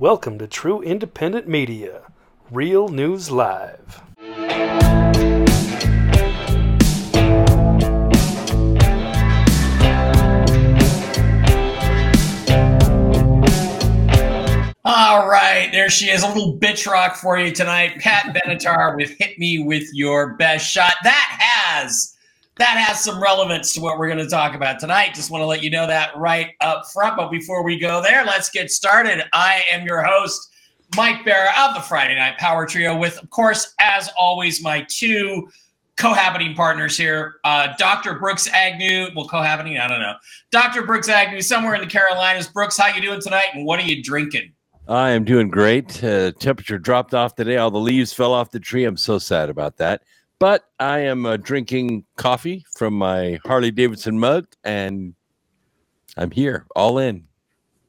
Welcome to True Independent Media, Real News Live. All right, there she is, a little bitch rock for you tonight. Pat Benatar with "Hit Me with Your Best Shot." That has that has some relevance to what we're going to talk about tonight. Just want to let you know that right up front. But before we go there, let's get started. I am your host, Mike Bara of the Friday Night Power Trio, with, of course, as always, my two cohabiting partners here, uh, Dr. Brooks Agnew. Well, cohabiting, I don't know. Dr. Brooks Agnew, somewhere in the Carolinas. Brooks, how you doing tonight, and what are you drinking? I am doing great. Uh, temperature dropped off today. All the leaves fell off the tree. I'm so sad about that. But I am uh, drinking coffee from my Harley Davidson mug, and I'm here, all in.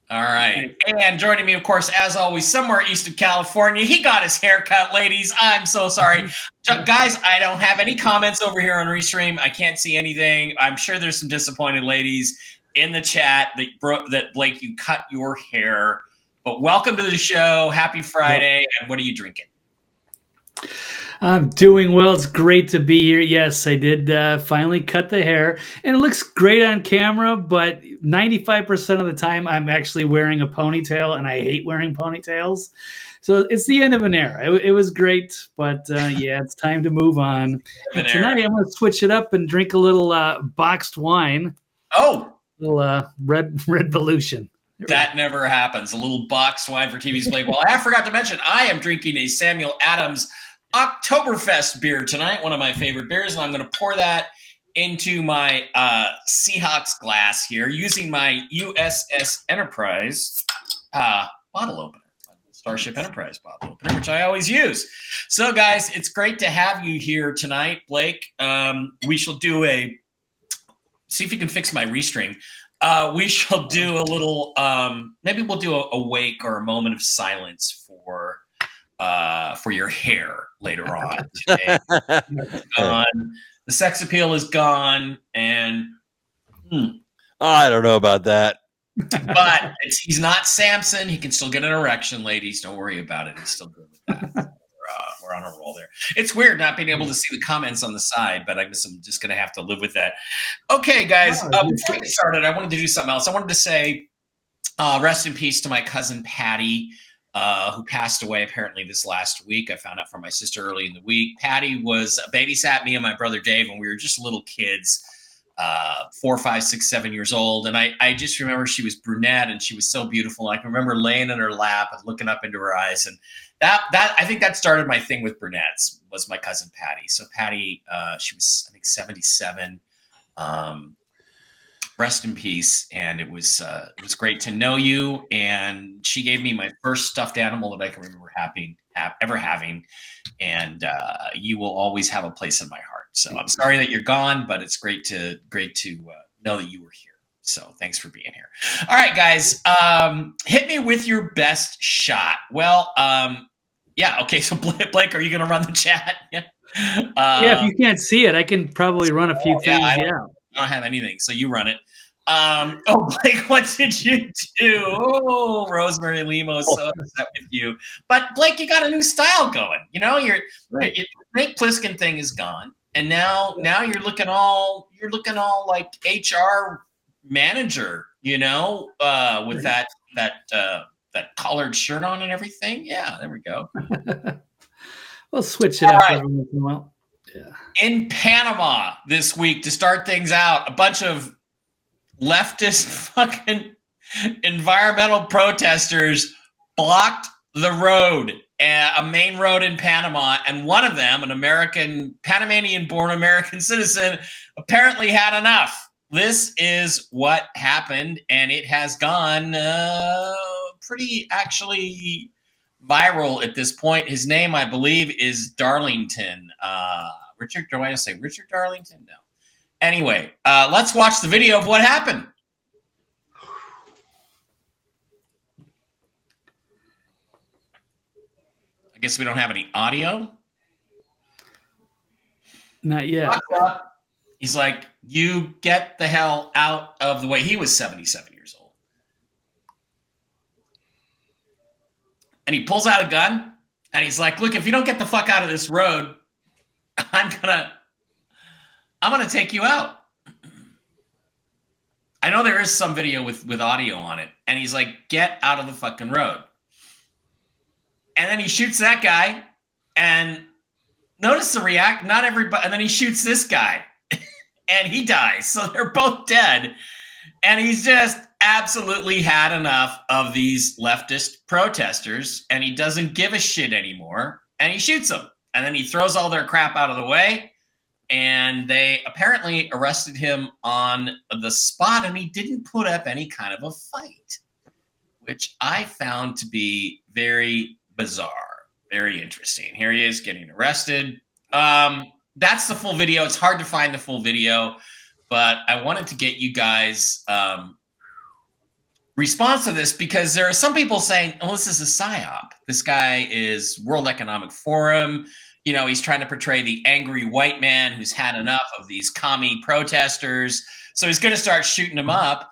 All right. And joining me, of course, as always, somewhere east of California, he got his haircut, ladies. I'm so sorry. Guys, I don't have any comments over here on Restream. I can't see anything. I'm sure there's some disappointed ladies in the chat that, that Blake, you cut your hair. But welcome to the show. Happy Friday. And what are you drinking? I'm doing well. It's great to be here. Yes, I did uh, finally cut the hair, and it looks great on camera. But 95% of the time, I'm actually wearing a ponytail, and I hate wearing ponytails. So it's the end of an era. It, it was great, but uh, yeah, it's time to move on. tonight, I'm going to switch it up and drink a little uh, boxed wine. Oh, a little uh, red red Volution. That never happens. A little box wine for TV's Blake. Well, I forgot to mention, I am drinking a Samuel Adams Oktoberfest beer tonight, one of my favorite beers, and I'm going to pour that into my uh, Seahawks glass here using my USS Enterprise uh, bottle opener. Starship Enterprise bottle opener, which I always use. So, guys, it's great to have you here tonight, Blake. Um, we shall do a see if you can fix my Restream. Uh, we shall do a little, um, maybe we'll do a, a, wake or a moment of silence for uh, for your hair later on. gone. The sex appeal is gone, and hmm. I don't know about that. but he's not Samson. He can still get an erection, ladies. Don't worry about it. He's still good with that uh, we're on a roll there. It's weird not being able to see the comments on the side, but I guess I'm just going to have to live with that. Okay, guys, uh, before we started, I wanted to do something else. I wanted to say uh, rest in peace to my cousin Patty. Uh, who passed away apparently this last week. I found out from my sister early in the week. Patty was babysat me and my brother Dave when we were just little kids, uh, four, five, six, seven years old. And I, I just remember she was brunette and she was so beautiful. I can remember laying in her lap and looking up into her eyes. And that that I think that started my thing with brunettes was my cousin Patty. So Patty, uh, she was I think seventy seven. Um, rest in peace. And it was uh, it was great to know you. And she gave me my first stuffed animal that I can remember having have, ever having. And uh, you will always have a place in my heart. So I'm sorry that you're gone, but it's great to great to uh, know that you were here. So thanks for being here. All right, guys, um, hit me with your best shot. Well, um, yeah. Okay. So Blake, are you going to run the chat? Yeah. Uh, yeah. If you can't see it, I can probably run a few things. I don't, yeah. I don't have anything, so you run it. Um, oh, Blake, what did you do? Oh, Rosemary Limo is so upset with you. But Blake, you got a new style going. You know, your right. your Blake Pliskin thing is gone, and now now you're looking all you're looking all like HR manager. You know, uh, with that that uh, that collared shirt on and everything. Yeah, there we go. we'll switch it All up right. every once in a while. Yeah. In Panama this week to start things out, a bunch of leftist fucking environmental protesters blocked the road, a main road in Panama, and one of them, an American Panamanian-born American citizen, apparently had enough. This is what happened, and it has gone. Uh, pretty actually viral at this point. His name, I believe, is Darlington. Uh, Richard, do I say Richard Darlington? No. Anyway, uh, let's watch the video of what happened. I guess we don't have any audio. Not yet. He's like, you get the hell out of the way. He was 77 years old. and he pulls out a gun and he's like, "Look, if you don't get the fuck out of this road, I'm gonna, I'm gonna take you out." I know there is some video with with audio on it, and he's like, "Get out of the fucking road." And then he shoots that guy, and notice the react. Not everybody, and then he shoots this guy, and he dies. So they're both dead, and he's just absolutely had enough of these leftist protesters, and he doesn't give a shit anymore, and he shoots them, and then he throws all their crap out of the way and they apparently arrested him on the spot and he didn't put up any kind of a fight which i found to be very bizarre very interesting. Here he is getting arrested. Um, that's the full video. It's hard to find the full video but i wanted to get you guys um, response to this because there are some people saying oh this is a psyop this guy is world economic forum you know, he's trying to portray the angry white man who's had enough of these commie protesters. So he's going to start shooting them up.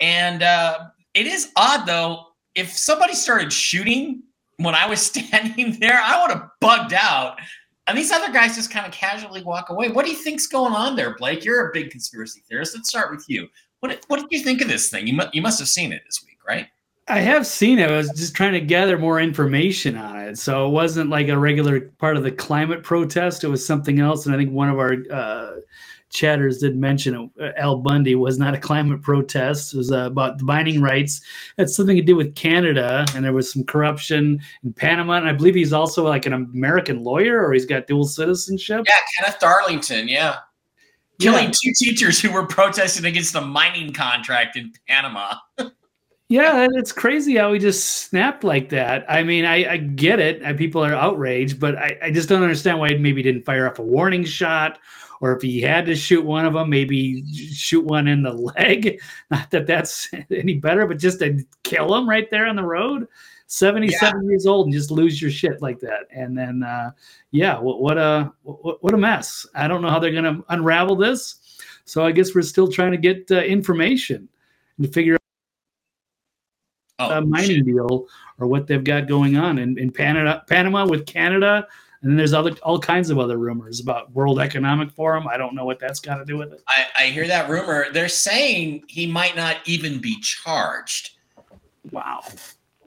And uh, it is odd, though, if somebody started shooting when I was standing there, I would have bugged out. And these other guys just kind of casually walk away. What do you think's going on there, Blake? You're a big conspiracy theorist. Let's start with you. What, what did you think of this thing? You, mu- you must have seen it this week, right? I have seen it. I was just trying to gather more information on it. So it wasn't like a regular part of the climate protest. It was something else. And I think one of our uh, chatters did mention it. Al Bundy was not a climate protest. It was uh, about the mining rights. Had something to do with Canada. And there was some corruption in Panama. And I believe he's also like an American lawyer or he's got dual citizenship. Yeah, Kenneth Darlington. Yeah. Killing yeah. two teachers who were protesting against a mining contract in Panama. Yeah, it's crazy how he just snapped like that. I mean, I, I get it. And people are outraged, but I, I just don't understand why he maybe didn't fire off a warning shot, or if he had to shoot one of them, maybe shoot one in the leg. Not that that's any better, but just to kill him right there on the road. 77 yeah. years old and just lose your shit like that. And then, uh, yeah, what, what a what, what a mess. I don't know how they're going to unravel this. So I guess we're still trying to get uh, information and figure oh, uh, mining shit. deal or what they've got going on in, in Panama, Panama with Canada. And then there's other all kinds of other rumors about World Economic Forum. I don't know what that's got to do with it. I, I hear that rumor. They're saying he might not even be charged. Wow.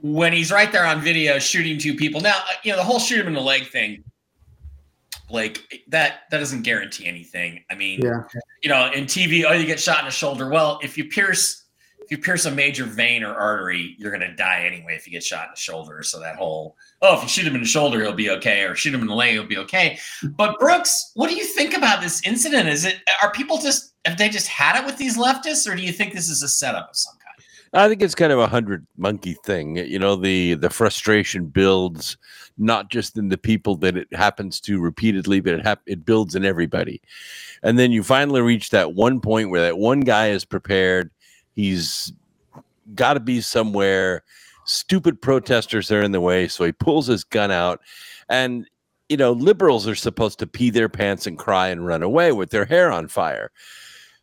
When he's right there on video shooting two people. Now, you know, the whole shoot him in the leg thing, Blake, that that doesn't guarantee anything. I mean, yeah. you know, in TV, oh, you get shot in the shoulder. Well, if you pierce if you pierce a major vein or artery, you're going to die anyway if you get shot in the shoulder. So that whole, oh, if you shoot him in the shoulder, he'll be okay, or shoot him in the leg, he'll be okay. But Brooks, what do you think about this incident? Is it are people just have they just had it with these leftists, or do you think this is a setup of some kind? I think it's kind of a hundred monkey thing. You know, the the frustration builds not just in the people that it happens to repeatedly, but it it builds in everybody. And then you finally reach that one point where that one guy is prepared He's got to be somewhere. Stupid protesters are in the way, so he pulls his gun out. And you know, liberals are supposed to pee their pants and cry and run away with their hair on fire.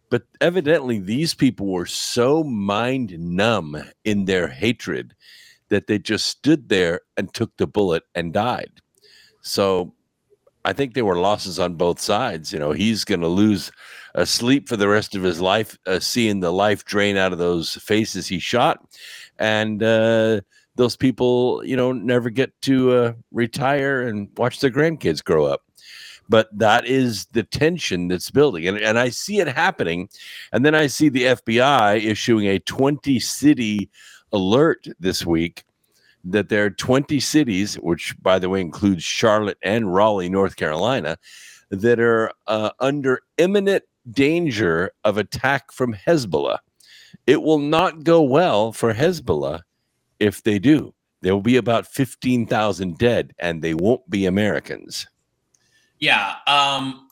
But evidently, these people were so mind numb in their hatred that they just stood there and took the bullet and died. So I think there were losses on both sides. You know, he's going to lose a sleep for the rest of his life, uh, seeing the life drain out of those faces he shot, and uh, those people, you know, never get to uh, retire and watch their grandkids grow up. But that is the tension that's building, and and I see it happening, and then I see the FBI issuing a twenty city alert this week that there are 20 cities, which by the way includes Charlotte and Raleigh, North Carolina, that are uh, under imminent danger of attack from Hezbollah. It will not go well for Hezbollah if they do. There will be about 15,000 dead, and they won't be Americans. Yeah, um,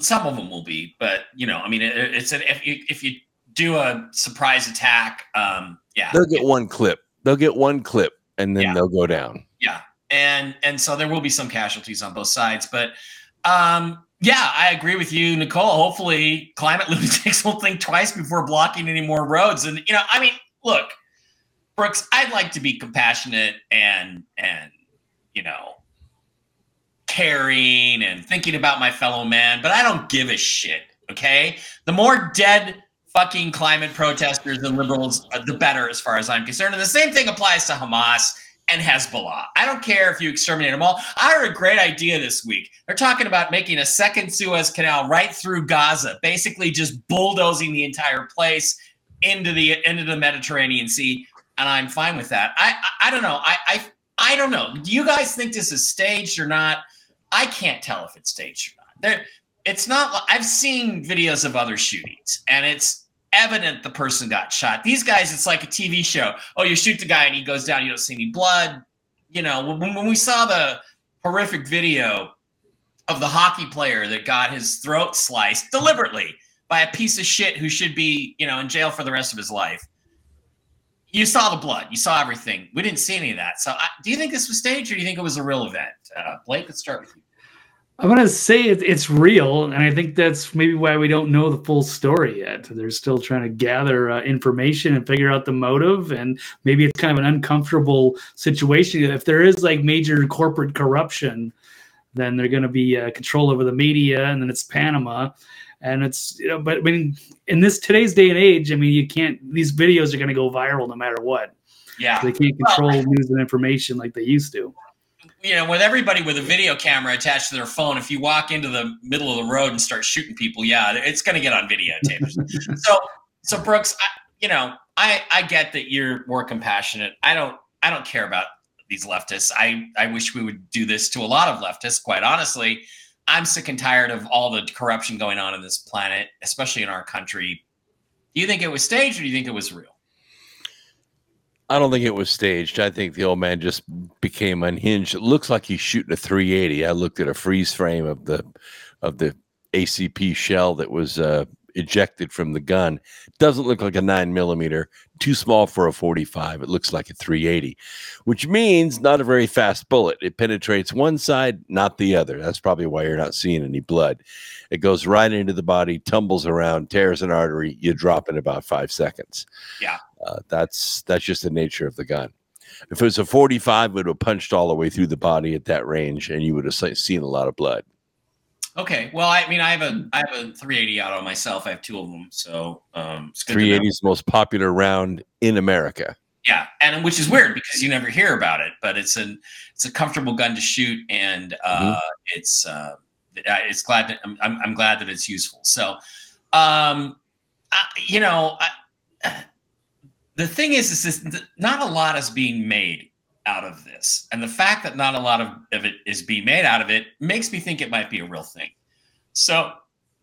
some of them will be, but you know, I mean, it, it's an if you if you do a surprise attack, um, yeah, they'll get one clip. They'll get one clip, and then yeah. they'll go down. Yeah, and and so there will be some casualties on both sides, but um, yeah, I agree with you, Nicole. Hopefully, climate lunatics will think twice before blocking any more roads. And you know, I mean, look, Brooks, I'd like to be compassionate and and you know caring and thinking about my fellow man, but I don't give a shit. Okay, the more dead fucking climate protesters and liberals, uh, the better, as far as I'm concerned. And the same thing applies to Hamas and Hezbollah. I don't care if you exterminate them all. I heard a great idea this week. They're talking about making a second Suez Canal right through Gaza, basically just bulldozing the entire place into the into the Mediterranean Sea, and I'm fine with that. I I, I don't know. I, I I don't know. Do you guys think this is staged or not? I can't tell if it's staged or not. There, it's not. I've seen videos of other shootings, and it's evident the person got shot. These guys, it's like a TV show. Oh, you shoot the guy and he goes down. You don't see any blood. You know, when, when we saw the horrific video of the hockey player that got his throat sliced deliberately by a piece of shit who should be, you know, in jail for the rest of his life. You saw the blood. You saw everything. We didn't see any of that. So, I, do you think this was staged, or do you think it was a real event? Uh, Blake, let's start with you. I'm gonna say it, it's real, and I think that's maybe why we don't know the full story yet. They're still trying to gather uh, information and figure out the motive, and maybe it's kind of an uncomfortable situation. If there is like major corporate corruption, then they're going to be uh, control over the media, and then it's Panama, and it's you know. But I mean, in this today's day and age, I mean, you can't. These videos are going to go viral no matter what. Yeah, they can't control well, news and information like they used to you know, with everybody with a video camera attached to their phone, if you walk into the middle of the road and start shooting people, yeah, it's going to get on videotape. so, so Brooks, I, you know, I I get that you're more compassionate. I don't I don't care about these leftists. I I wish we would do this to a lot of leftists. Quite honestly, I'm sick and tired of all the corruption going on in this planet, especially in our country. Do you think it was staged, or do you think it was real? I don't think it was staged. I think the old man just became unhinged. It looks like he's shooting a 380. I looked at a freeze frame of the of the ACP shell that was uh, ejected from the gun. Doesn't look like a nine millimeter. Too small for a 45. It looks like a 380, which means not a very fast bullet. It penetrates one side, not the other. That's probably why you're not seeing any blood. It goes right into the body, tumbles around, tears an artery. You drop in about five seconds. Yeah. Uh, that's that's just the nature of the gun. If it was a 45, it would have punched all the way through the body at that range, and you would have seen a lot of blood. Okay. Well, I mean, I have a I have a 380 auto myself. I have two of them, so um, 380 is the most popular round in America. Yeah, and which is weird because you never hear about it, but it's an it's a comfortable gun to shoot, and uh, mm-hmm. it's uh, it's glad that I'm, I'm, glad that it's useful. So, um, I, you know, I, the thing is, is this, not a lot is being made out of this, and the fact that not a lot of, of it is being made out of it makes me think it might be a real thing. So,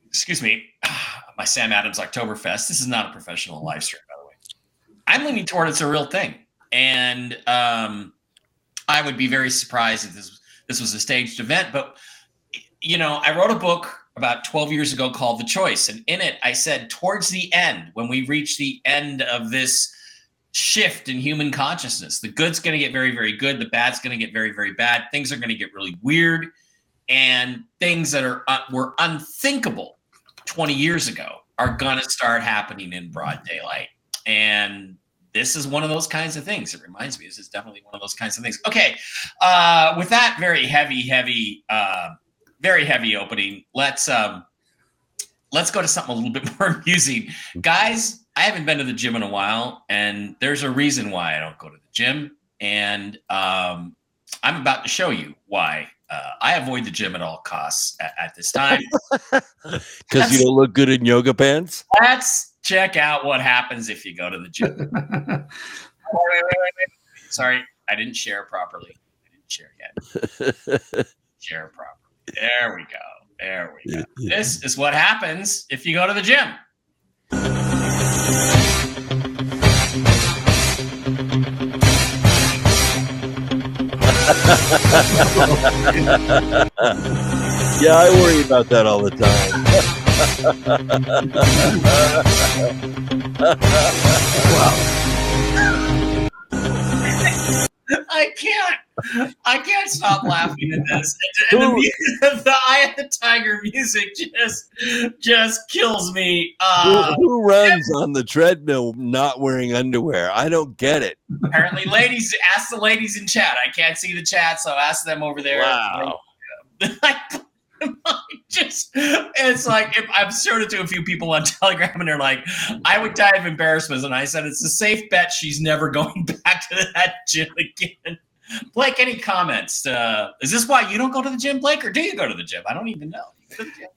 excuse me, my Sam Adams Oktoberfest. This is not a professional live stream, by the way. I'm leaning toward it's a real thing, and um, I would be very surprised if this this was a staged event. But you know, I wrote a book about 12 years ago called The Choice, and in it, I said towards the end, when we reach the end of this shift in human consciousness. The good's going to get very, very good. The bad's going to get very, very bad. Things are going to get really weird, and things that are uh, were unthinkable 20 years ago are going to start happening in broad daylight. And this is one of those kinds of things. It reminds me, this is definitely one of those kinds of things. Okay, uh, with that very heavy, heavy, uh, very heavy opening, let's um, let's go to something a little bit more amusing, guys I haven't been to the gym in a while, and there's a reason why I don't go to the gym. And um, I'm about to show you why uh, I avoid the gym at all costs at, at this time. Because you don't look good in yoga pants? Let's check out what happens if you go to the gym. wait, wait, wait, Sorry, I didn't share properly. I didn't share yet. share properly. There we go. There we go. This is what happens if you go to the gym. yeah, I worry about that all the time. wow. I can't. I can't stop laughing at this. And the, mu- the Eye of the Tiger music just just kills me. Uh, who, who runs on the treadmill not wearing underwear? I don't get it. apparently, ladies, ask the ladies in chat. I can't see the chat, so ask them over there. Wow. Just it's like if I've showed it to a few people on Telegram and they're like, I would die of embarrassment. And I said it's a safe bet she's never going back to that gym again. Blake, any comments? Uh, is this why you don't go to the gym, Blake, or do you go to the gym? I don't even know.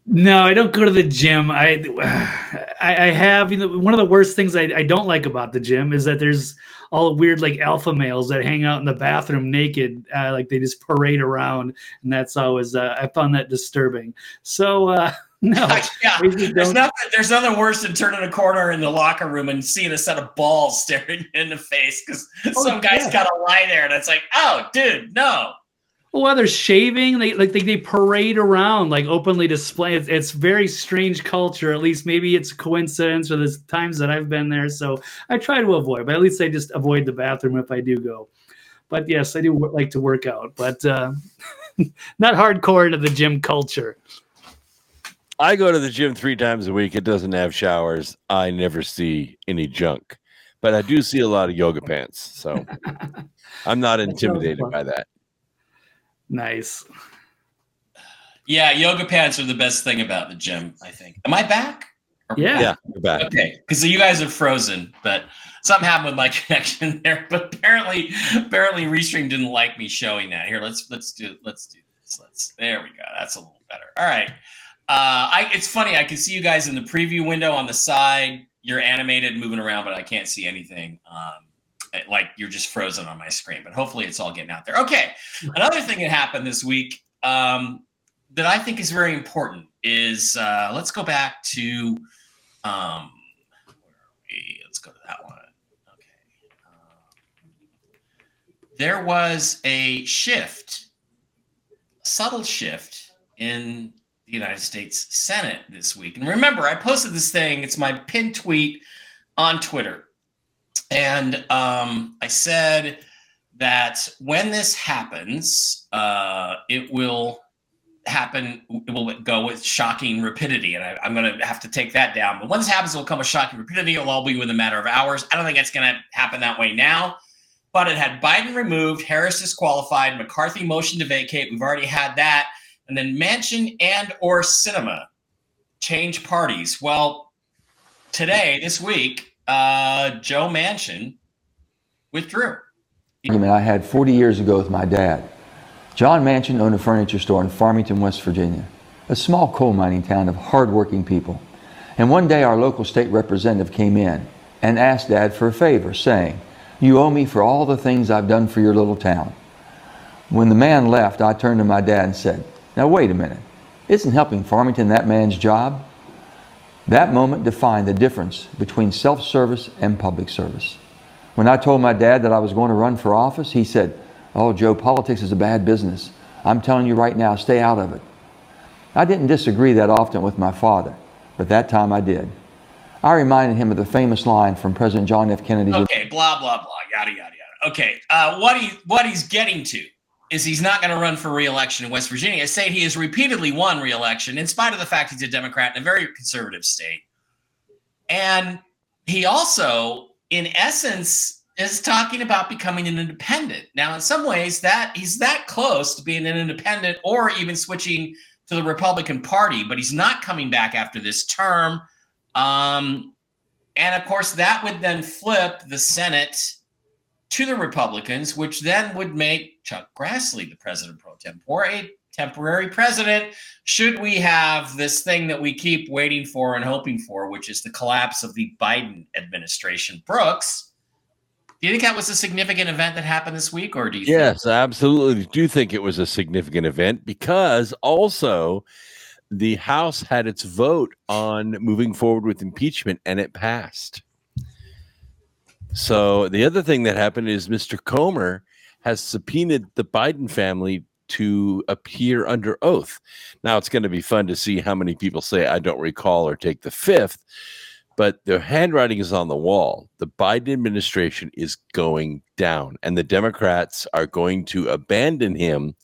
No, I don't go to the gym. I, I, I have you know one of the worst things I, I don't like about the gym is that there's all weird like alpha males that hang out in the bathroom naked, uh, like they just parade around, and that's always uh, I found that disturbing. So uh, no, yeah, there's nothing. There's nothing worse than turning a corner in the locker room and seeing a set of balls staring you in the face because Oh, some guy's yeah. got to lie there, and it's like, oh, dude, no. Well, they're shaving. They like they, they parade around, like openly display. It's, it's very strange culture. At least maybe it's a coincidence, or the times that I've been there. So I try to avoid, but at least I just avoid the bathroom if I do go. But yes, I do wo- like to work out, but uh, not hardcore into the gym culture. I go to the gym three times a week. It doesn't have showers. I never see any junk, but I do see a lot of yoga pants. So I'm not intimidated by that. Nice. Yeah, yoga pants are the best thing about the gym. I think. Am I back? Or- Yeah. Yeah, you're back. Okay, because you guys are frozen, but something happened with my connection there. But apparently, apparently, Restream didn't like me showing that. Here, let's let's do let's do this. Let's there we go. That's a little better. All right. Uh, I it's funny. I can see you guys in the preview window on the side. You're animated, moving around, but I can't see anything. Um, it- like you're just frozen on my screen. But hopefully, it's all getting out there. Okay. Another thing that happened this week um, that I think is very important is uh, let's go back to um, where are we? Let's go to that one. Okay. Um, there was a shift, a subtle shift in the United States Senate this week. And remember, I posted this thing, it's my pinned tweet on Twitter. And um, I said that when this happens, uh, it will happen it will go with shocking rapidity. And I, i'm going to have to take that down. But once this happens it will come with shocking rapidity. It'll all be within a matter of hours. I don't think it's going to happen that way now. But it had biden removed harris disqualified mccarthy motion to vacate. We've already had that. And then Manchin and or Sinema change parties. Well today this week uh, joe manchin withdrew argument I had 40 years ago with my dad. John Manchin owned a furniture store in Farmington, West Virginia, a small coal mining town of hardworking people. And one day our local state representative came in and asked Dad for a favor, saying, You owe me for all the things I've done for your little town. When the man left, I turned to my dad and said, Now wait a minute. Isn't helping Farmington that man's job? That moment defined the difference between self service and public service. When I told my dad that I was going to run for office, he said, Oh, Joe, politics is a bad business. I'm telling you right now, stay out of it. I didn't disagree that often with my father, but that time I did. I reminded him of the famous line from President John F. Kennedy's Okay, blah blah blah, yada yada yada. Okay, uh, what he what he's getting to is he's not going to run for re-election in West Virginia. I say he has repeatedly won re-election in spite of the fact he's a Democrat in a very conservative state, and he also, in essence, is talking about becoming an independent. Now, in some ways, that he's that close to being an independent or even switching to the Republican Party, but he's not coming back after this term. Um, and of course, that would then flip the Senate to the Republicans, which then would make Chuck Grassley the president pro tempore, a temporary president, should we have this thing that we keep waiting for and hoping for, which is the collapse of the Biden administration. Brooks, do you think that was a significant event that happened this week, or do you? Yes, I absolutely do think it was a significant event because also the House had its vote on moving forward with impeachment and it passed. So the other thing that happened is Mr. Comer has subpoenaed the Biden family to appear under oath. Now it's going to be fun to see how many people say I don't recall or take the fifth. But the handwriting is on the wall. The Biden administration is going down, and the Democrats are going to abandon him.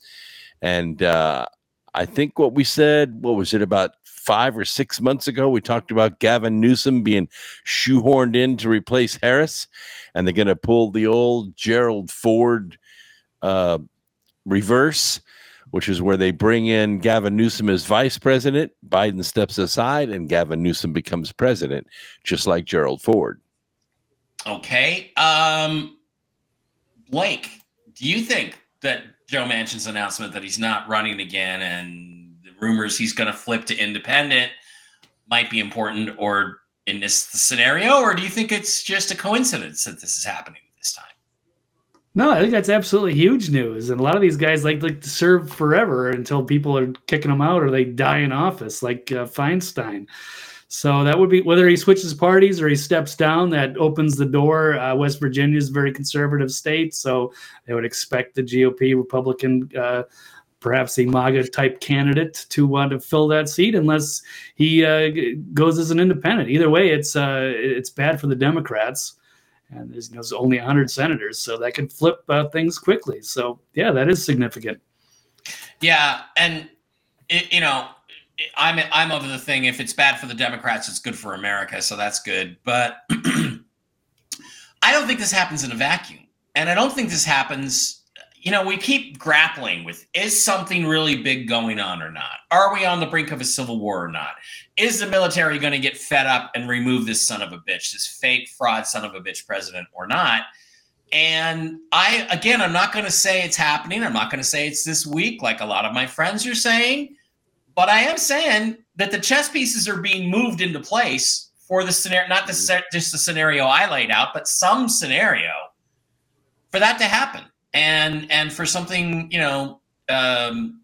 And uh, I think what we said, what was it, about five or six months ago, we talked about Gavin Newsom being shoehorned in to replace Harris, and they're going to pull the old Gerald Ford uh, reverse, which is where they bring in Gavin Newsom as vice president. Biden steps aside, and Gavin Newsom becomes president, just like Gerald Ford. Okay. Um, Blake, do you think that Joe Manchin's announcement that he's not running again and rumors he's going to flip to independent might be important or in this scenario, or do you think it's just a coincidence that this is happening this time? No, I think that's absolutely huge news. And a lot of these guys like like to serve forever until people are kicking them out or they die in office, like uh, Feinstein. So that would be whether he switches parties or he steps down. That opens the door. Uh, West Virginia is a very conservative state, so they would expect the GOP Republican, uh, perhaps a MAGA type candidate, to want to fill that seat unless he uh, goes as an independent. Either way, it's uh, it's bad for the Democrats, and there's, there's only 100 senators, so that could flip uh, things quickly. So yeah, that is significant. Yeah, and it, you know I'm I'm of the thing if it's bad for the Democrats, it's good for America, so that's good. But I don't think this happens in a vacuum, and I don't think this happens. You know, we keep grappling with is something really big going on or not? Are we on the brink of a civil war or not? Is the military going to get fed up and remove this son of a bitch, this fake fraud son of a bitch president or not? And I, again, I'm not going to say it's happening. I'm not going to say it's this week, like a lot of my friends are saying. But I am saying that the chess pieces are being moved into place for the scenario, not the, mm-hmm. just the scenario I laid out, but some scenario for that to happen, and and for something you know um,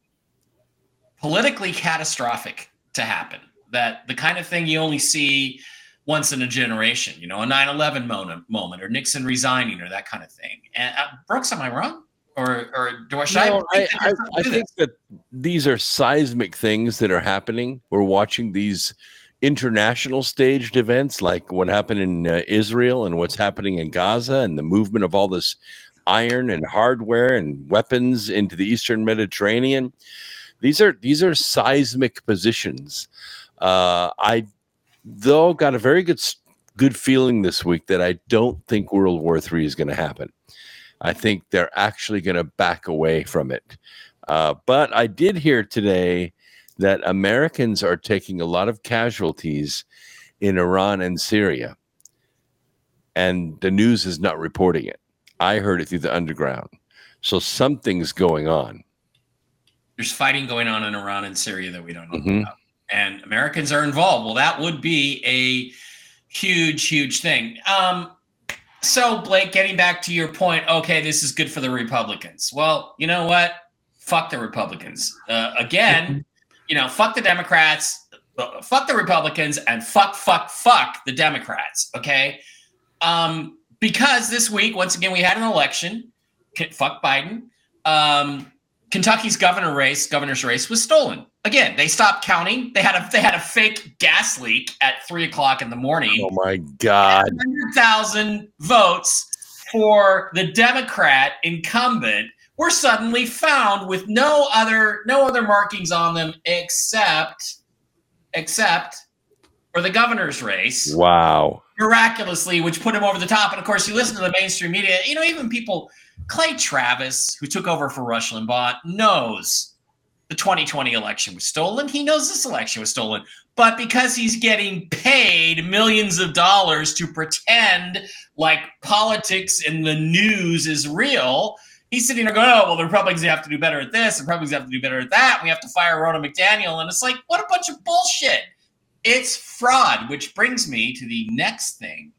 politically catastrophic to happen. That the kind of thing you only see once in a generation. You know, a 9/11 moment, moment, or Nixon resigning, or that kind of thing. And uh, Brooks, am I wrong? or or do I? No, I, I, I think that these are seismic things that are happening. We're watching these international staged events, like what happened in uh, Israel and what's happening in Gaza, and the movement of all this iron and hardware and weapons into the Eastern Mediterranean. These are these are seismic positions. Uh, I though got a very good good feeling this week that I don't think World War III is going to happen. I think they're actually going to back away from it. Uh, but I did hear today that Americans are taking a lot of casualties in Iran and Syria. And the news is not reporting it. I heard it through the underground. So something's going on. There's fighting going on in Iran and Syria that we don't know mm-hmm. about. And Americans are involved. Well, that would be a huge, huge thing. Um, so, Blake, getting back to your point, okay, this is good for the Republicans. Well, you know what? Fuck the Republicans. Uh, again, you know, fuck the Democrats, uh, fuck the Republicans, and fuck, fuck, fuck the Democrats. Okay. Um, because this week, once again, we had an election. Fuck Biden. Um, Kentucky's governor race, governor's race was stolen. Again, they stopped counting. They had a they had a fake gas leak at three o'clock in the morning. Oh my god! Hundred thousand votes for the Democrat incumbent were suddenly found with no other no other markings on them except except for the governor's race. Wow! Miraculously, which put him over the top. And of course, you listen to the mainstream media. You know, even people Clay Travis, who took over for Rush Limbaugh, knows the 2020 election was stolen. He knows this election was stolen. But because he's getting paid millions of dollars to pretend like politics and the news is real, he's sitting there going, oh, well, the Republicans have to do better at this, the Republicans have to do better at that. We have to fire Ronna McDaniel. And it's like, what a bunch of bullshit. It's fraud, which brings me to the next thing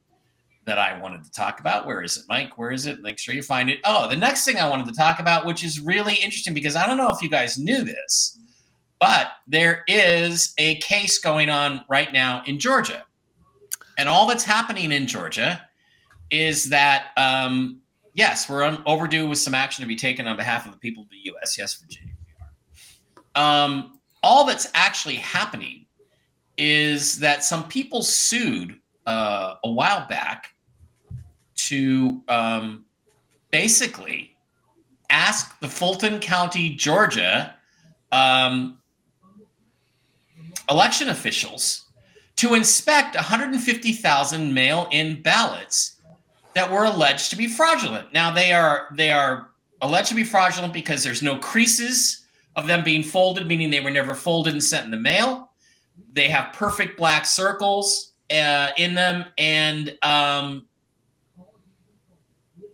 that I wanted to talk about. Where is it, Mike? Where is it? Make sure you find it. Oh, the next thing I wanted to talk about, which is really interesting because I don't know if you guys knew this, but there is a case going on right now in Georgia. And all that's happening in Georgia is that, um, yes, we're un- overdue with some action to be taken on behalf of the people of the U.S. Yes, Virginia, we are. Um, all that's actually happening is that some people sued uh, a while back to um, basically ask the Fulton County, Georgia um, election officials to inspect 150,000 mail-in ballots that were alleged to be fraudulent. Now they are they are alleged to be fraudulent because there's no creases of them being folded, meaning they were never folded and sent in the mail. They have perfect black circles uh, in them, and um,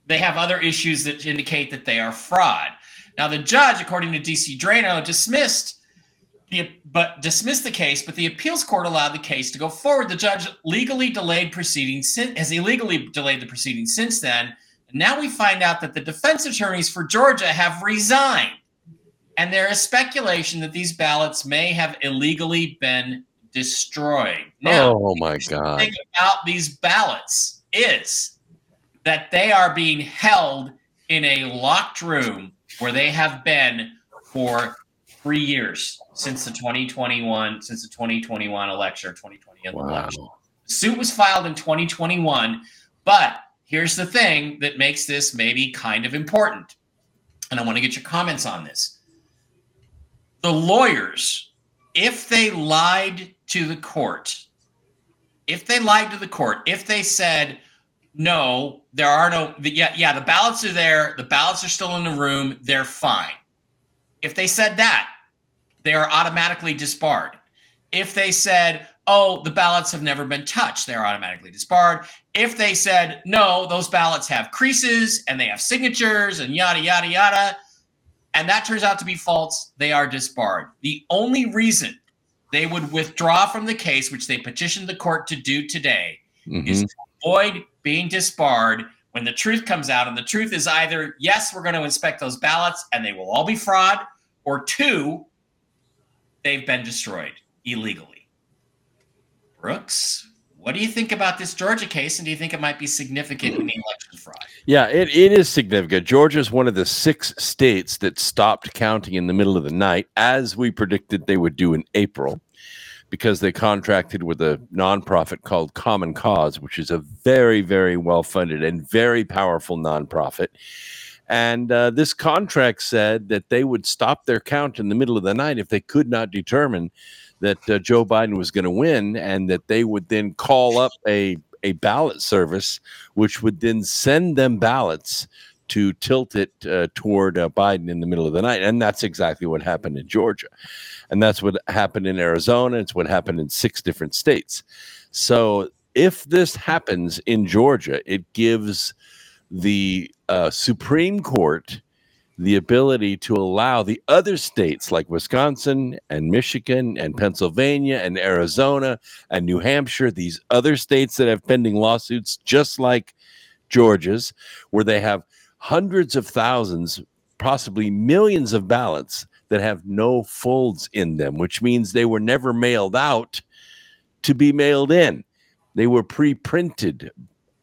they have other issues that indicate that they are fraud. Now, the judge, according to DC Draino, dismissed the but dismissed the case, but the appeals court allowed the case to go forward. The judge legally delayed proceedings has illegally delayed the proceedings since then. And now we find out that the defense attorneys for Georgia have resigned. And there is speculation that these ballots may have illegally been destroyed. Now, oh my the God. thing about these ballots is that they are being held in a locked room where they have been for three years since the 2021 since the 2021 election or 2020 Wow. election. The suit was filed in 2021, but here's the thing that makes this maybe kind of important. And I want to get your comments on this. The lawyers, if they lied to the court, if they lied to the court, if they said, no, there are no, yeah, yeah, the ballots are there, the ballots are still in the room, they're fine. If they said that, they are automatically disbarred. If they said, oh, the ballots have never been touched, they're automatically disbarred. If they said, no, those ballots have creases and they have signatures and yada, yada, yada, and that turns out to be false, they are disbarred. The only reason they would withdraw from the case, which they petitioned the court to do today, is Mhm. to avoid being disbarred when the truth comes out. And the truth is either, yes, we're going to inspect those ballots and they will all be fraud, or two, they've been destroyed illegally. Brooks, what do you think about this Georgia case? And do you think it might be significant in the election fraud? Yeah, it, it is significant. Georgia is one of the six states that stopped counting in the middle of the night, as we predicted they would do in April, because they contracted with a nonprofit called Common Cause, which is a very, very well funded and very powerful nonprofit. And uh, this contract said that they would stop their count in the middle of the night if they could not determine that uh, Joe Biden was going to win, and that they would then call up a a ballot service, which would then send them ballots to tilt it uh, toward uh, Biden in the middle of the night. And that's exactly what happened in Georgia. And that's what happened in Arizona. It's what happened in six different states. So if this happens in Georgia, it gives the uh, Supreme Court the ability to allow the other states like Wisconsin and Michigan and Pennsylvania and Arizona and New Hampshire, these other states that have pending lawsuits, just like Georgia's, where they have hundreds of thousands, possibly millions of ballots that have no folds in them, which means they were never mailed out to be mailed in. They were pre printed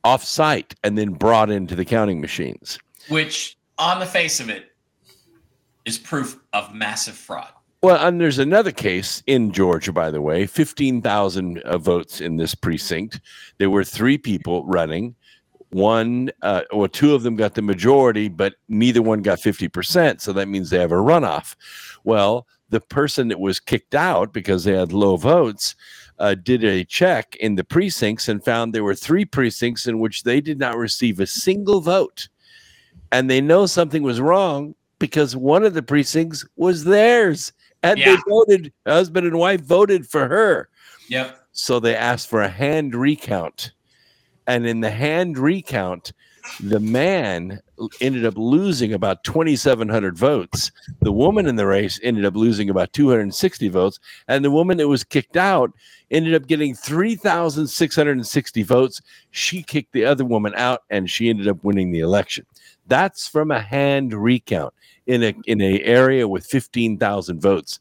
off site and then brought into the counting machines. Which, on the face of it, is proof of massive fraud. Well, and there's another case in Georgia, by the way, 15,000 uh, votes in this precinct. There were three people running. One, uh, or two of them got the majority, but neither one got 50%. So that means they have a runoff. Well, the person that was kicked out because they had low votes uh, did a check in the precincts and found there were three precincts in which they did not receive a single vote. And they know something was wrong because one of the precincts was theirs. And they voted husband and wife voted for her. Yep. so they asked for a hand recount. And in the hand recount the man ended up losing about 2700 votes. The woman in the race ended up losing about 260 votes. And the woman that was kicked out ended up getting 3660 votes. She kicked the other woman out and she ended up winning the election that's from a hand recount in a in a area with 15,000 votes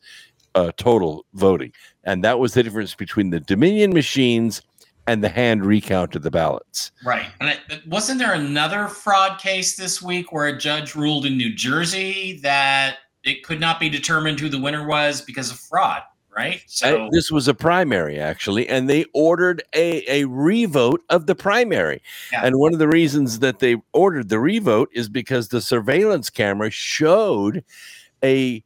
uh, total voting and that was the difference between the Dominion machines and the hand recount of the ballots. Right. And it, wasn't there another fraud case this week where a judge ruled in New Jersey that it could not be determined who the winner was because of fraud, right? So this was a primary actually, and they ordered a, a revote of the primary. Yeah. And one of the reasons that they ordered the revote is because the surveillance camera showed a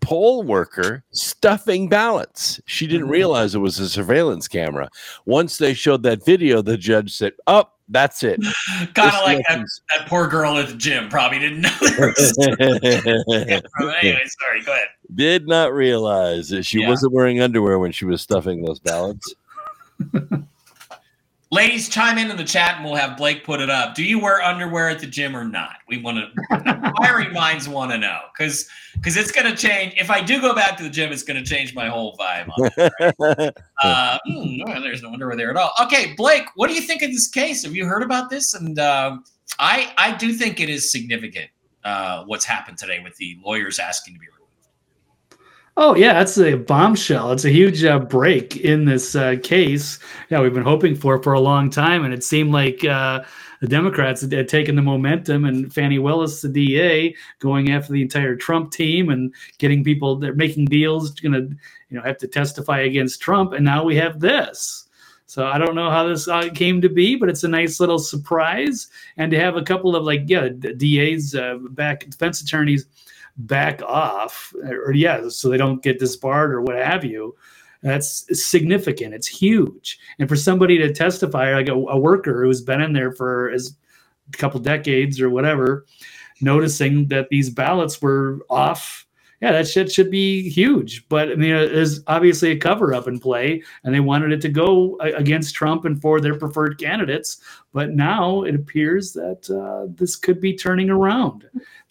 poll worker stuffing ballots. She didn't Mm-hmm. realize it was a surveillance camera. Once they showed that video, the judge said, "Oh, that's it." kind of like that, that poor girl at the gym probably didn't know. Was anyway, sorry. Go ahead. Did not realize that she Yeah. wasn't wearing underwear when she was stuffing those ballots. Ladies, chime in in the chat and we'll have Blake put it up. Do you wear underwear at the gym or not? We want to, inquiring minds want to know because because it's going to change. If I do go back to the gym, it's going to change my whole vibe. On it. Uh, hmm, well, there's no underwear there at all. Okay, Blake, what do you think of this case? Have you heard about this? And um, I I do think it is significant uh, what's happened today with the lawyers asking to be. Oh yeah, that's a bombshell. It's a huge uh, break in this uh, case. Yeah, we've been hoping for for a long time, and it seemed like uh, the Democrats had, had taken the momentum, and Fani Willis, the DA, going after the entire Trump team and getting people. They're making deals, going to you know have to testify against Trump, and now we have this. So I don't know how this uh, came to be, but it's a nice little surprise, and to have a couple of like yeah DAs uh, back defense attorneys back off or yeah so they don't get disbarred or what have you that's significant it's huge. And for somebody to testify like a, a worker who's been in there for as a couple decades or whatever noticing that these ballots were off yeah that shit should be huge. But i mean there's obviously a cover up in play and they wanted it to go against trump and for their preferred candidates but now it appears that uh, this could be turning around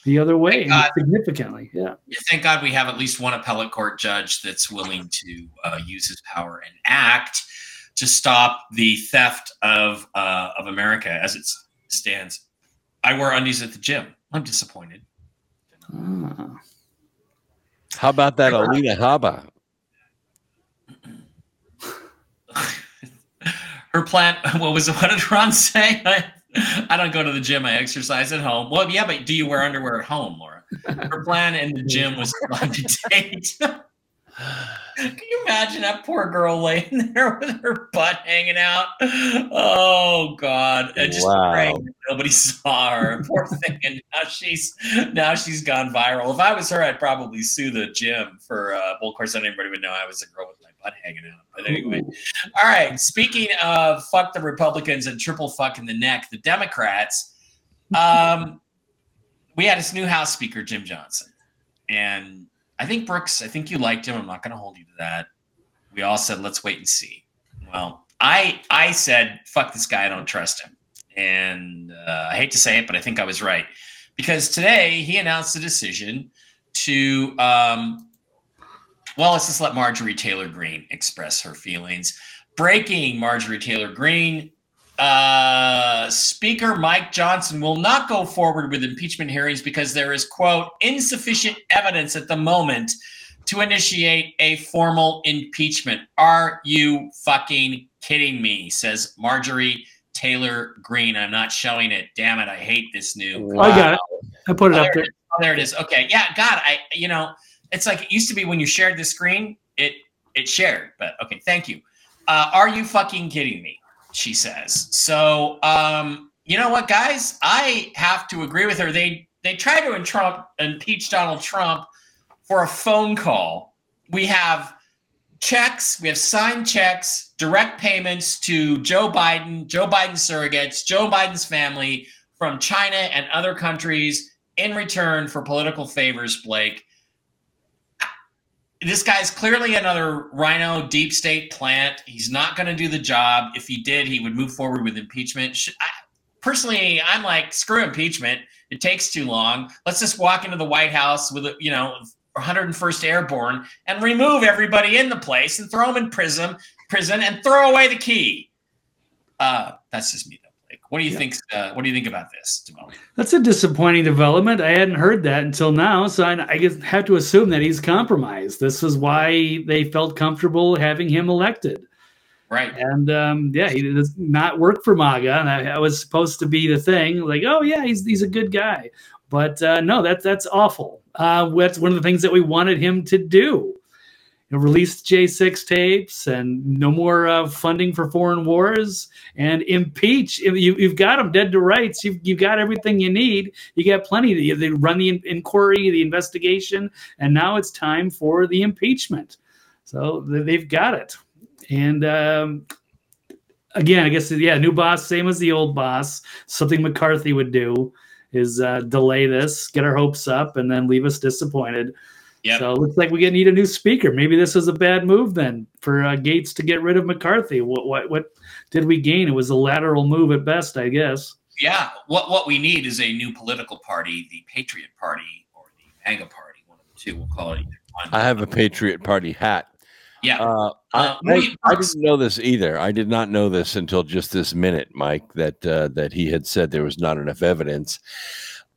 the other way God. significantly yeah Thank God we have at least one appellate court judge that's willing to uh, use his power and act to stop the theft of uh, of America as it stands. I wear undies at the gym. I'm disappointed. Ah. How about that Alina Habba? Her plan. What was? What did Ron say? I, don't go to the gym. I exercise at home. Well, yeah, but do you wear underwear at home, Laura? Her plan in the gym was to find a date. Can you imagine that poor girl laying there with her butt hanging out? Oh God! I just Wow. praying that nobody saw her. Poor thing. And now she's now she's gone viral. If I was her, I'd probably sue the gym for. Uh, well, of course, anybody would know I was a girl with butt hanging out. But anyway, all right. Speaking of fuck the Republicans and triple fuck in the neck, the Democrats. Um, we had this new House Speaker, Jim Johnson, and I think Brooks. I think you liked him. I'm not going to hold you to that. We all said, let's wait and see. Well, I I said, fuck this guy. I don't trust him, and uh, I hate to say it, but I think I was right because today he announced a decision to. Um, well, let's just let Marjorie Taylor Greene express her feelings. Breaking Marjorie Taylor Greene uh, Speaker Mike Johnson will not go forward with impeachment hearings because there is, quote, insufficient evidence at the moment to initiate a formal impeachment. Are you fucking kidding me? Says Marjorie Taylor Greene. I'm not showing it. Damn it. I hate this new. I got it. I put it Oh, up there there. Oh, there it is. Okay. Yeah. God, I, you know, it's like it used to be when you shared the screen, it, it shared, but okay. Thank you. Uh, are you fucking kidding me? She says. So, um, you know what, guys? I have to agree with her. They, they tried to Trump, impeach Donald Trump for a phone call. We have checks, we have signed checks, direct payments to Joe Biden, Joe Biden surrogates, Joe Biden's family from China and other countries in return for political favors, Blake. This guy's clearly another RINO deep state plant. He's not going to do the job. If he did, he would move forward with impeachment. I, personally, I'm like, screw impeachment. It takes too long. Let's just walk into the White House with, you know, 101st Airborne and remove everybody in the place and throw them in prison, prison and throw away the key. Uh, that's just me. What do you think? Uh, what do you think about this, development? That's a disappointing development. I hadn't heard that until now, so I, I guess have to assume that he's compromised. This is why they felt comfortable having him elected. Right. And um, yeah, he does not work for MAGA. And I, I was supposed to be the thing, like, oh yeah, he's he's a good guy. But uh, no, that's that's awful. Uh, that's one of the things that we wanted him to do. You know, release J6 tapes and no more uh, funding for foreign wars and impeach. You, you've got them dead to rights. You've, you've got everything you need. You got plenty. They run the inquiry, the investigation, and now it's time for the impeachment. So they've got it. And um, again, I guess yeah, new boss, same as the old boss. Something McCarthy would do is uh, delay this, get our hopes up, and then leave us disappointed. Yep. So it looks like we gonna need a new speaker. Maybe this is a bad move then for uh, Gaetz to get rid of McCarthy. What, what what did we gain? It was a lateral move at best, I guess. Yeah. What what we need is a new political party, the Patriot Party or the MAGA Party, one of the two. We'll call it either one. I have a Patriot Party hat. Yeah. Uh, uh, I, I, didn't know this either. I did not know this until just this minute, Mike, that uh, that he had said there was not enough evidence.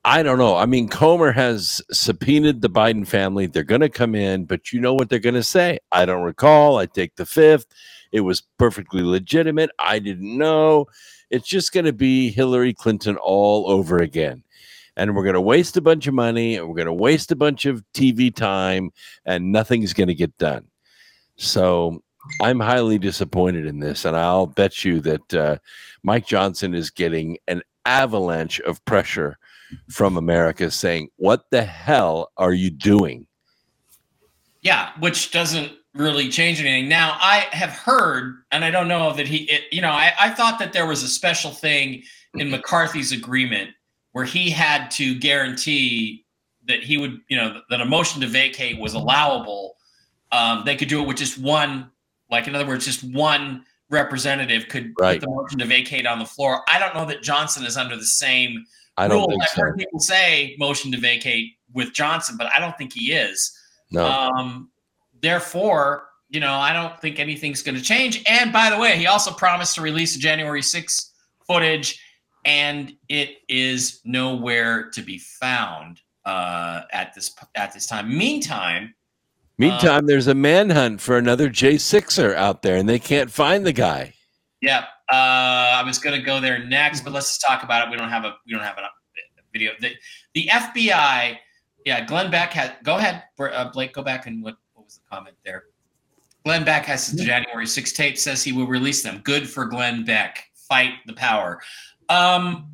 I don't know. I mean, Comer has subpoenaed the Biden family. They're going to come in, but you know what they're going to say? I don't recall. I take the fifth. It was perfectly legitimate. I didn't know. It's just going to be Hillary Clinton all over again. And we're going to waste a bunch of money and we're going to waste a bunch of TV time and nothing's going to get done. So I'm highly disappointed in this, and I'll bet you that uh, Mike Johnson is getting an avalanche of pressure from America saying, "What the hell are you doing?" Yeah, which doesn't really change anything. Now, I have heard, and I don't know that he, it, you know, I, I thought that there was a special thing in. McCarthy's agreement where he had to guarantee that he would, you know, that a motion to vacate was allowable um, they could do it with just one, like in other words, just one representative could right. put the motion to vacate on the floor. I don't know that Johnson is under the same I don't rule. I've so. heard people say motion to vacate with Johnson, but I don't think he is. No. Um, therefore, you know, I don't think anything's going to change. And by the way, he also promised to release January 6th footage, and it is nowhere to be found uh, at this at this time. Meantime, Meantime, um, there's a manhunt for another J6er out there, and they can't find the guy. Yeah, uh, I was going to go there next, but let's just talk about it. We don't have a we don't have a video. The, the FBI, yeah, Glenn Beck had. Go ahead, uh, Blake. Go back and what what was the comment there? Glenn Beck has the January 6 tape. Says he will release them. Good for Glenn Beck. Fight the power. Um,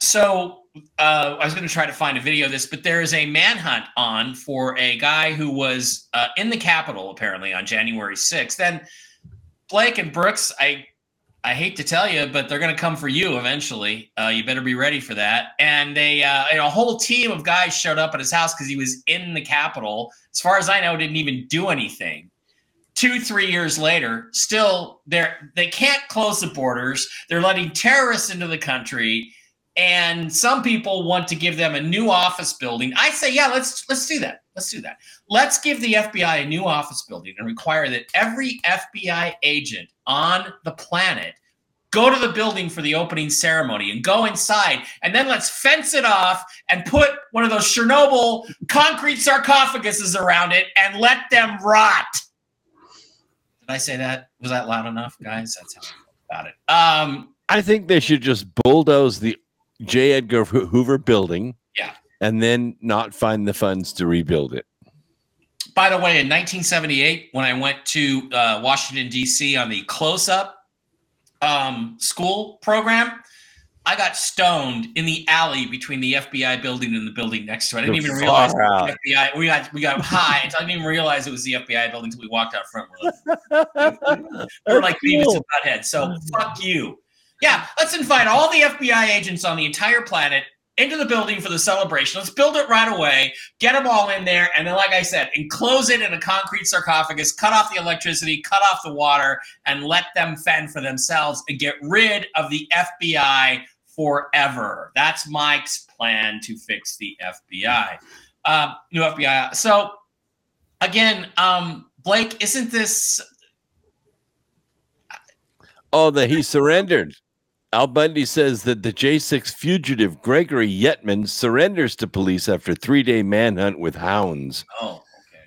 so uh, I was going to try to find a video of this, but there is a manhunt on for a guy who was uh, in the Capitol apparently on January 6th. Then Blake and Brooks, I I hate to tell you, but they're going to come for you eventually. Uh, you better be ready for that. And they, uh, and a whole team of guys showed up at his house because he was in the Capitol. As far as I know, didn't even do anything. Two, three years later, still they're they can't close the borders. They're letting terrorists into the country and some people want to give them a new office building. I say, yeah, let's let's do that. Let's do that. Let's give the FBI a new office building and require that every FBI agent on the planet go to the building for the opening ceremony and go inside and then let's fence it off and put one of those Chernobyl concrete sarcophaguses around it and let them rot. Did I say that? Was that loud enough, guys? That's how I feel about it. Um, I think they should just bulldoze the J. Edgar Hoover building. And then not find the funds to rebuild it. By the way, in 1978, when I went to uh, Washington, D.C. on the close up um, school program, I got stoned in the alley between the FBI building and the building next to it. I didn't even realize the FBI. We got we got high. I didn't even realize it was the FBI building until we walked out front. We're like, we're like Beavis and Butthead. So fuck you. Yeah, let's invite all the FBI agents on the entire planet into the building for the celebration. Let's build it right away, get them all in there, and then, like I said, enclose it in a concrete sarcophagus, cut off the electricity, cut off the water, and let them fend for themselves and get rid of the FBI forever. That's Mike's plan to fix the FBI. Um, new FBI. So, again, um, Blake, isn't this? Oh, that he surrendered. Al Bundy says that the J6 fugitive Gregory Yetman surrenders to police after three day manhunt with hounds. Oh,